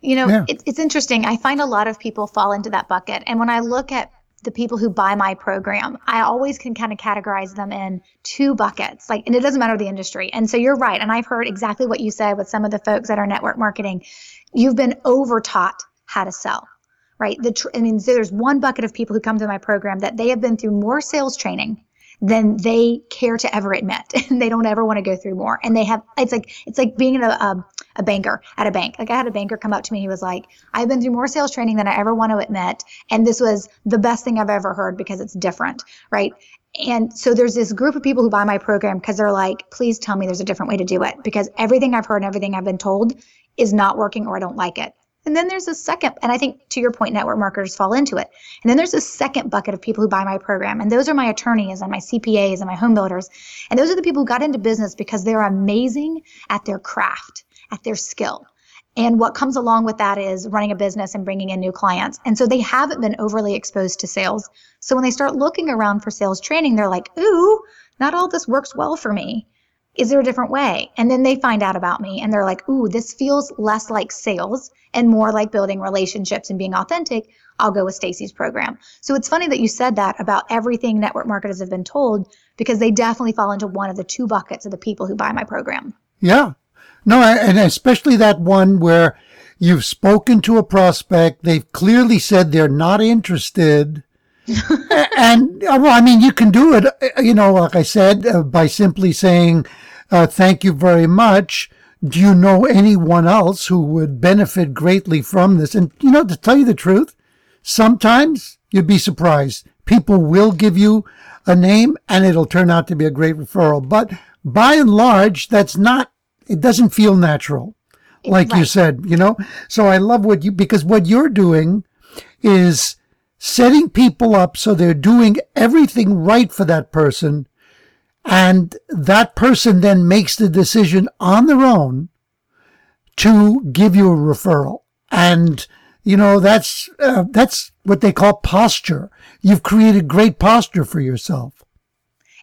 you know, yeah. it, it's interesting. I find a lot of people fall into that bucket. And when I look at the people who buy my program, I always can kind of categorize them in two buckets. Like, and it doesn't matter the industry. And so you're right. And I've heard exactly what you said with some of the folks that are network marketing. You've been over taught how to sell, right? The, tr- I mean, so there's one bucket of people who come to my program that they have been through more sales training than they care to ever admit and they don't ever want to go through more. And they have it's like it's like being a, a, a banker at a bank. Like i had a banker come up to me he was like i've been through more sales training than i ever want to admit and this was the best thing i've ever heard because it's different right? And so there's this group of people who buy my program because they're like please tell me there's a different way to do it because everything i've heard and everything i've been told is not working or i don't like it and then there's a second, and I think to your point, network marketers fall into it. And then there's a second bucket of people who buy my program. And those are my attorneys and my CPAs and my home builders. And those are the people who got into business because they're amazing at their craft, at their skill. And what comes along with that is running a business and bringing in new clients. And so they haven't been overly exposed to sales. So when they start looking around for sales training, they're like, ooh, not all this works well for me is there a different way? And then they find out about me and they're like, ooh, this feels less like sales and more like building relationships and being authentic. I'll go with Stacey's program. So it's funny that you said that about everything network marketers have been told because they definitely fall into one of the two buckets of the people who buy my program.
Yeah. No, and especially that one where you've spoken to a prospect, they've clearly said they're not interested. And well, I mean, you can do it, you know, like I said, uh, by simply saying, uh, thank you very much. Do you know anyone else who would benefit greatly from this? And, you know, to tell you the truth, sometimes you'd be surprised. People will give you a name and it'll turn out to be a great referral. But by and large, that's not, it doesn't feel natural. Like right. you said, you know? So I love what you, because what you're doing is setting people up so they're doing everything right for that person and that person then makes the decision on their own to give you a referral. And, you know, that's, uh, that's what they call posture. You've created great posture for yourself.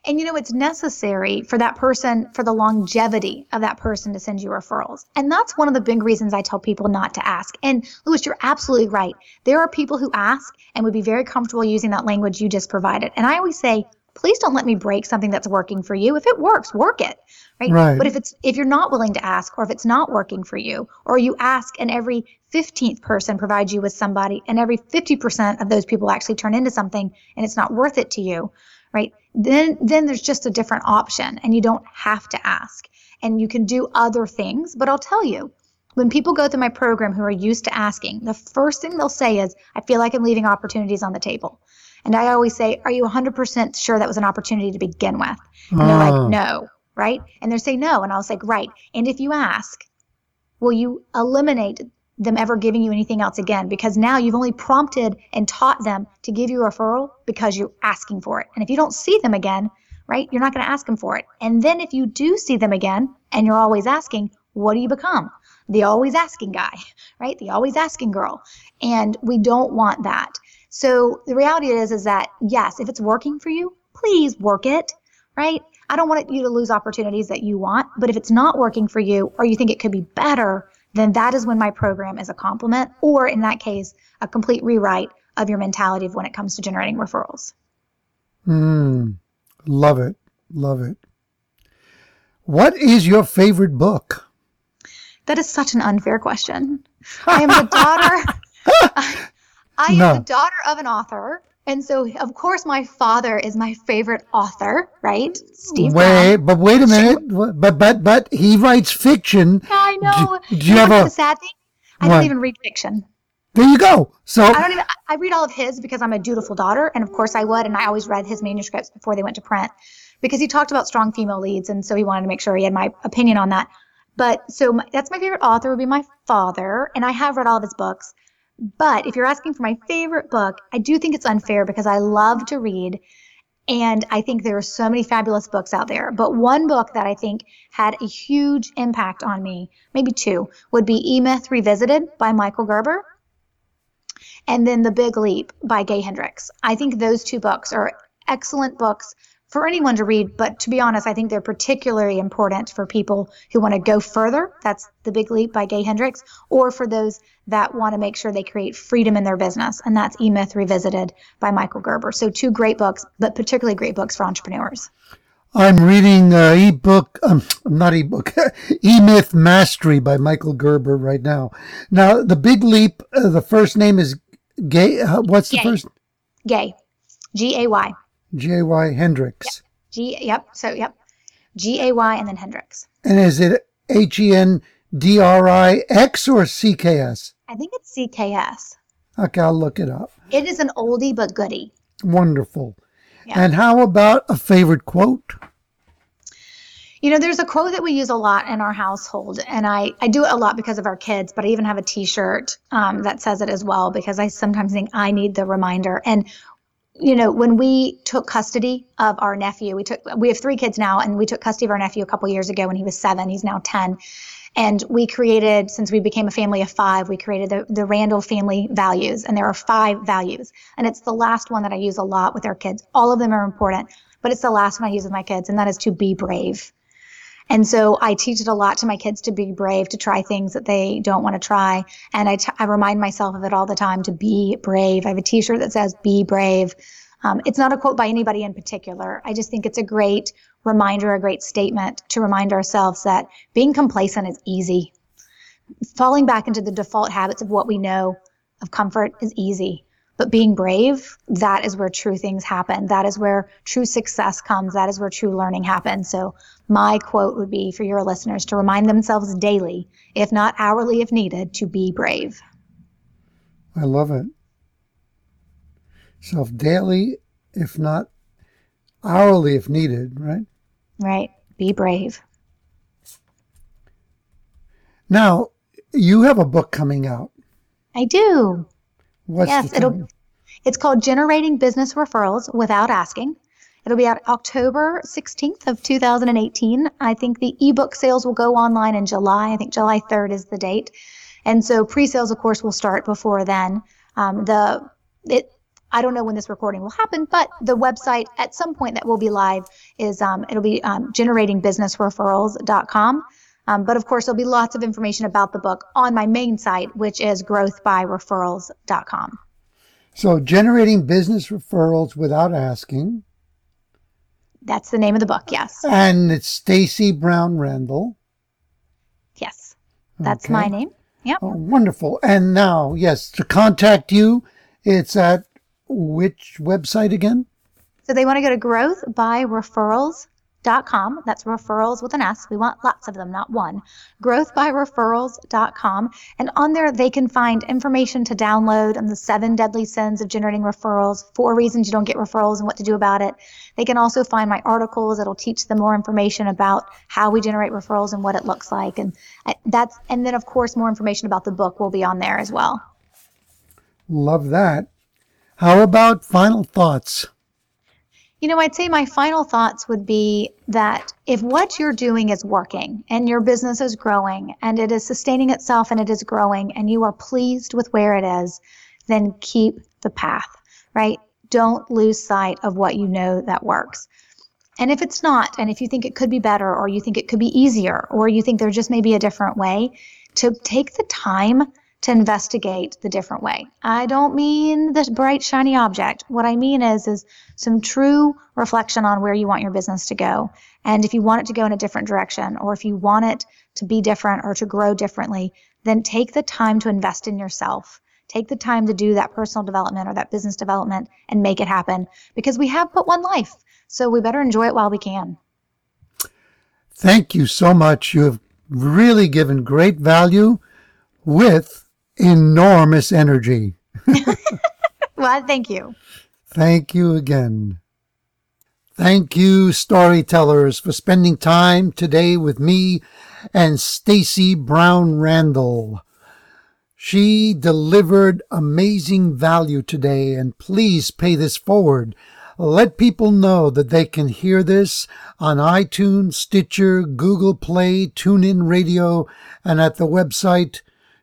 And you know, it's necessary for that person, for the longevity of that person to send you referrals. And that's one of the big reasons I tell people not to ask. And Louis, you're absolutely right. There are people who ask and would be very comfortable using that language you just provided. And I always say, please don't let me break something that's working for you. If it works, work it. Right?
Right.
But if it's if you're not willing to ask or if it's not working for you or you ask and every 15th person provides you with somebody and every 50% of those people actually turn into something and it's not worth it to you, right? Then then there's just a different option and you don't have to ask. And you can do other things, but I'll tell you, when people go through my program who are used to asking, the first thing they'll say is, I feel like I'm leaving opportunities on the table. And I always say, Are you 100% sure that was an opportunity to begin with? And they're
Ah.
like, No, right? And they say no. And I was like, Right. And if you ask, will you eliminate them ever giving you anything else again? Because now you've only prompted and taught them to give you a referral because you're asking for it. And if you don't see them again, right, you're not going to ask them for it. And then if you do see them again and you're always asking, what do you become? The always asking guy, right? The always asking girl. And we don't want that. So the reality is, is that yes, if it's working for you, please work it, right? I don't want you to lose opportunities that you want, but if it's not working for you or you think it could be better, then that is when my program is a complement, or in that case, a complete rewrite of your mentality of when it comes to generating referrals.
Mm, love it. Love it. What is your favorite book?
That is such an unfair question. I am the daughter. I am
No.
the daughter of an author, and so of course my father is my favorite author, right? Steve
wait,
Brown.
but wait a minute. But but but he writes fiction.
I know.
Do- do
You
you
know
have a-
sad thing? I
What?
don't even read fiction.
There you go. So
I don't even. I read all of his because I'm a dutiful daughter, and of course I would, and I always read his manuscripts before they went to print, because he talked about strong female leads, and so he wanted to make sure he had my opinion on that. But so my, that's my favorite author would be my father, and I have read all of his books. But if you're asking for my favorite book, I do think it's unfair because I love to read, and I think there are so many fabulous books out there. But one book that I think had a huge impact on me, maybe two, would be E Myth Revisited by Michael Gerber and then The Big Leap by Gay Hendricks. I think those two books are excellent books for anyone to read, but to be honest, I think they're particularly important for people who want to go further. That's The Big Leap by Gay Hendricks, or for those that want to make sure they create freedom in their business, and that's E Myth Revisited by Michael Gerber. So, two great books, but particularly great books for entrepreneurs.
I'm reading uh, ebook, um, not ebook, E-Myth Mastery by Michael Gerber right now. Now, the big leap, uh, the first name is Gay. Uh, what's the
Gay.
first?
Gay, G A Y.
J.Y. Hendricks.
G, yep, so, yep. G A Y and then Hendricks.
And is it H E N D R I X or C K S?
I think it's CKS.
Okay, I'll look it up.
It is an oldie but goodie.
Wonderful.
Yeah.
And how about a favorite quote?
You know, there's a quote that we use a lot in our household, and I, I do it a lot because of our kids, but I even have a t shirt um, that says it as well because I sometimes think I need the reminder. And, you know, when we took custody of our nephew, we took, we have three kids now, and we took custody of our nephew a couple years ago when he was seven. He's now 10. And we created, since we became a family of five, we created the, the Randall family values. And there are five values. And it's the last one that I use a lot with our kids. All of them are important, but it's the last one I use with my kids, and that is to be brave. And so I teach it a lot to my kids to be brave, to try things that they don't want to try. And I, t- I remind myself of it all the time to be brave. I have a t shirt that says, be brave. Um, it's not a quote by anybody in particular. I just think it's a great reminder, a great statement to remind ourselves that being complacent is easy. Falling back into the default habits of what we know of comfort is easy. But being brave, that is where true things happen. That is where true success comes. That is where true learning happens. So, my quote would be for your listeners to remind themselves daily, if not hourly if needed, to be brave.
I love it. Self daily, if not hourly, if needed, right?
Right? Be brave.
Now, you have a book coming out.
I do.
What's
yes, it'll. It's called Generating Business Referrals Without Asking. It'll be out October 16th of 2018. I think the ebook sales will go online in July. I think July 3rd is the date. And so pre-sales, of course, will start before then. Um, the it I don't know when this recording will happen, but the website at some point that will be live is um, it'll be um, generatingbusinessreferrals.com. Um, but of course, there'll be lots of information about the book on my main site, which is growthbyreferrals.com.
So, generating business referrals without asking.
That's the name of the book, yes.
And it's Stacey Brown Randall.
Yes, that's okay. my name. Yep.
Oh, wonderful. And now, yes, to contact you, it's at which website again?
So they want to go to growthbyreferrals.com growthbyreferrals.com. That's referrals with an S. We want lots of them, not one. Growthbyreferrals.com. And on there, they can find information to download on the seven deadly sins of generating referrals, four reasons you don't get referrals and what to do about it. They can also find my articles that'll teach them more information about how we generate referrals and what it looks like. And uh, that's, and then of course, more information about the book will be on there as well.
Love that. How about final thoughts?
You know, I'd say my final thoughts would be that if what you're doing is working and your business is growing and it is sustaining itself and it is growing and you are pleased with where it is, then keep the path, right? Don't lose sight of what you know that works. And if it's not, and if you think it could be better or you think it could be easier or you think there just may be a different way, to take the time to investigate the different way. I don't mean this bright shiny object. What I mean is is some true reflection on where you want your business to go. And if you want it to go in a different direction or if you want it to be different or to grow differently, then take the time to invest in yourself. Take the time to do that personal development or that business development and make it happen because we have but one life. So we better enjoy it while we can.
Thank you so much. You have really given great value with enormous energy.
well, thank you.
Thank you again. Thank you, storytellers, for spending time today with me and Stacey Brown Randall. She delivered amazing value today, and please pay this forward. Let people know that they can hear this on iTunes, Stitcher, Google Play, TuneIn Radio, and at the website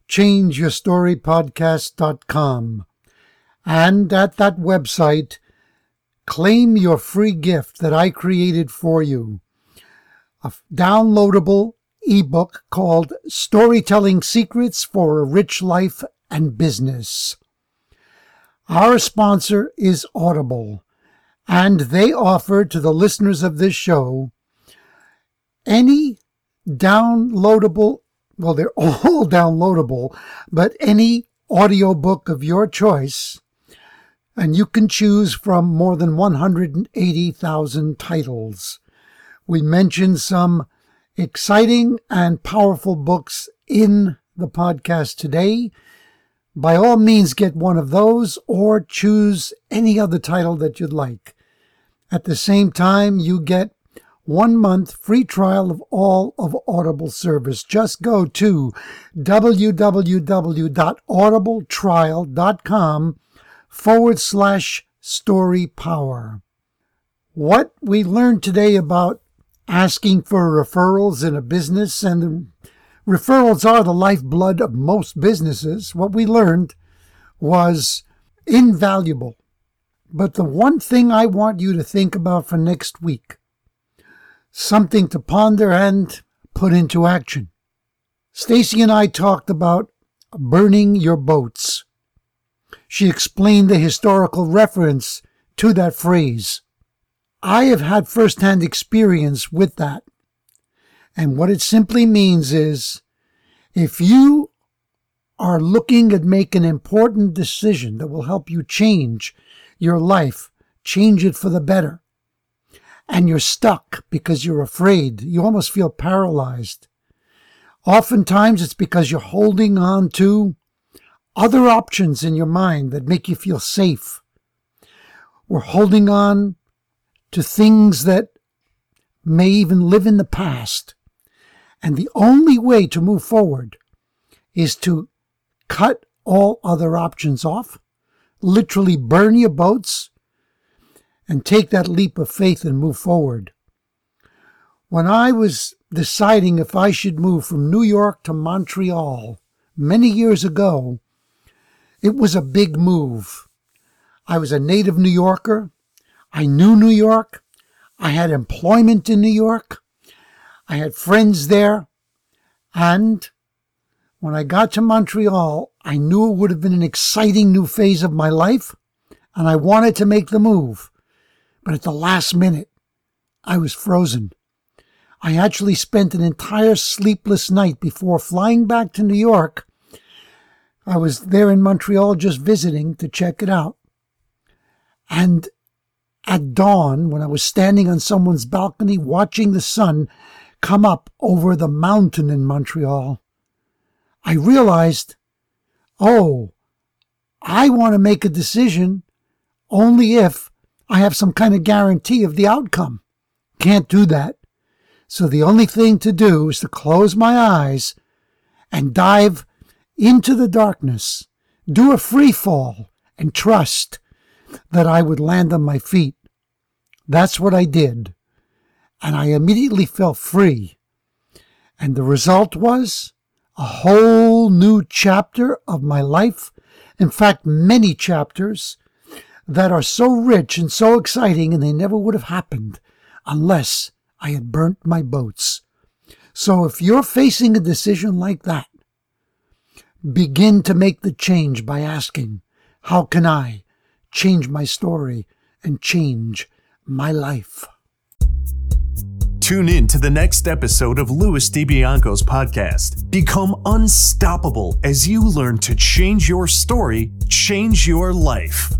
changeyourstorypodcast.com. And at that website, claim your free gift that I created for you a downloadable ebook called Storytelling Secrets for a Rich Life and Business. Our sponsor is Audible, and they offer to the listeners of this show any downloadable well, they're all downloadable, but any audiobook of your choice, and you can choose from more than 180,000 titles. We mentioned some exciting and powerful books in the podcast today. By all means, get one of those or choose any other title that you'd like. At the same time, you get one month free trial of all of Audible service. Just go to www.audibletrial.com forward slash story power. What we learned today about asking for referrals in a business and referrals are the lifeblood of most businesses. What we learned was invaluable. But the one thing I want you to think about for next week something to ponder and put into action. Stacey and I talked about burning your boats. She explained the historical reference to that phrase. I have had firsthand experience with that. And what it simply means is if you are looking at make an important decision that will help you change your life, change it for the better, and you're stuck because you're afraid. You almost feel paralyzed. Oftentimes it's because you're holding on to other options in your mind that make you feel safe. We're holding on to things that may even live in the past. And the only way to move forward is to cut all other options off, literally burn your boats, and take that leap of faith and move forward. When I was deciding if I should move from New York to Montreal many years ago, it was a big move. I was a native New Yorker. I knew New York. I had employment in New York. I had friends there. And when I got to Montreal, I knew it would have been an exciting new phase of my life, and I wanted to make the move. But at the last minute, I was frozen. I actually spent an entire sleepless night before flying back to New York. I was there in Montreal just visiting to check it out. And at dawn, when I was standing on someone's balcony watching the sun come up over the mountain in Montreal, I realized, oh, I want to make a decision only if I have some kind of guarantee of the outcome. Can't do that. So the only thing to do is to close my eyes and dive into the darkness, do a free fall, and trust that I would land on my feet. That's what I did. And I immediately felt free. And the result was a whole new chapter of my life. In fact, many chapters that are so rich and so exciting, and they never would have happened unless I had burnt my boats. So if you're facing a decision like that, begin to make the change by asking, How can I change my story and change my life?
Tune in to the next episode of Louis DiBianco's podcast. Become unstoppable as you learn to change your story, change your life.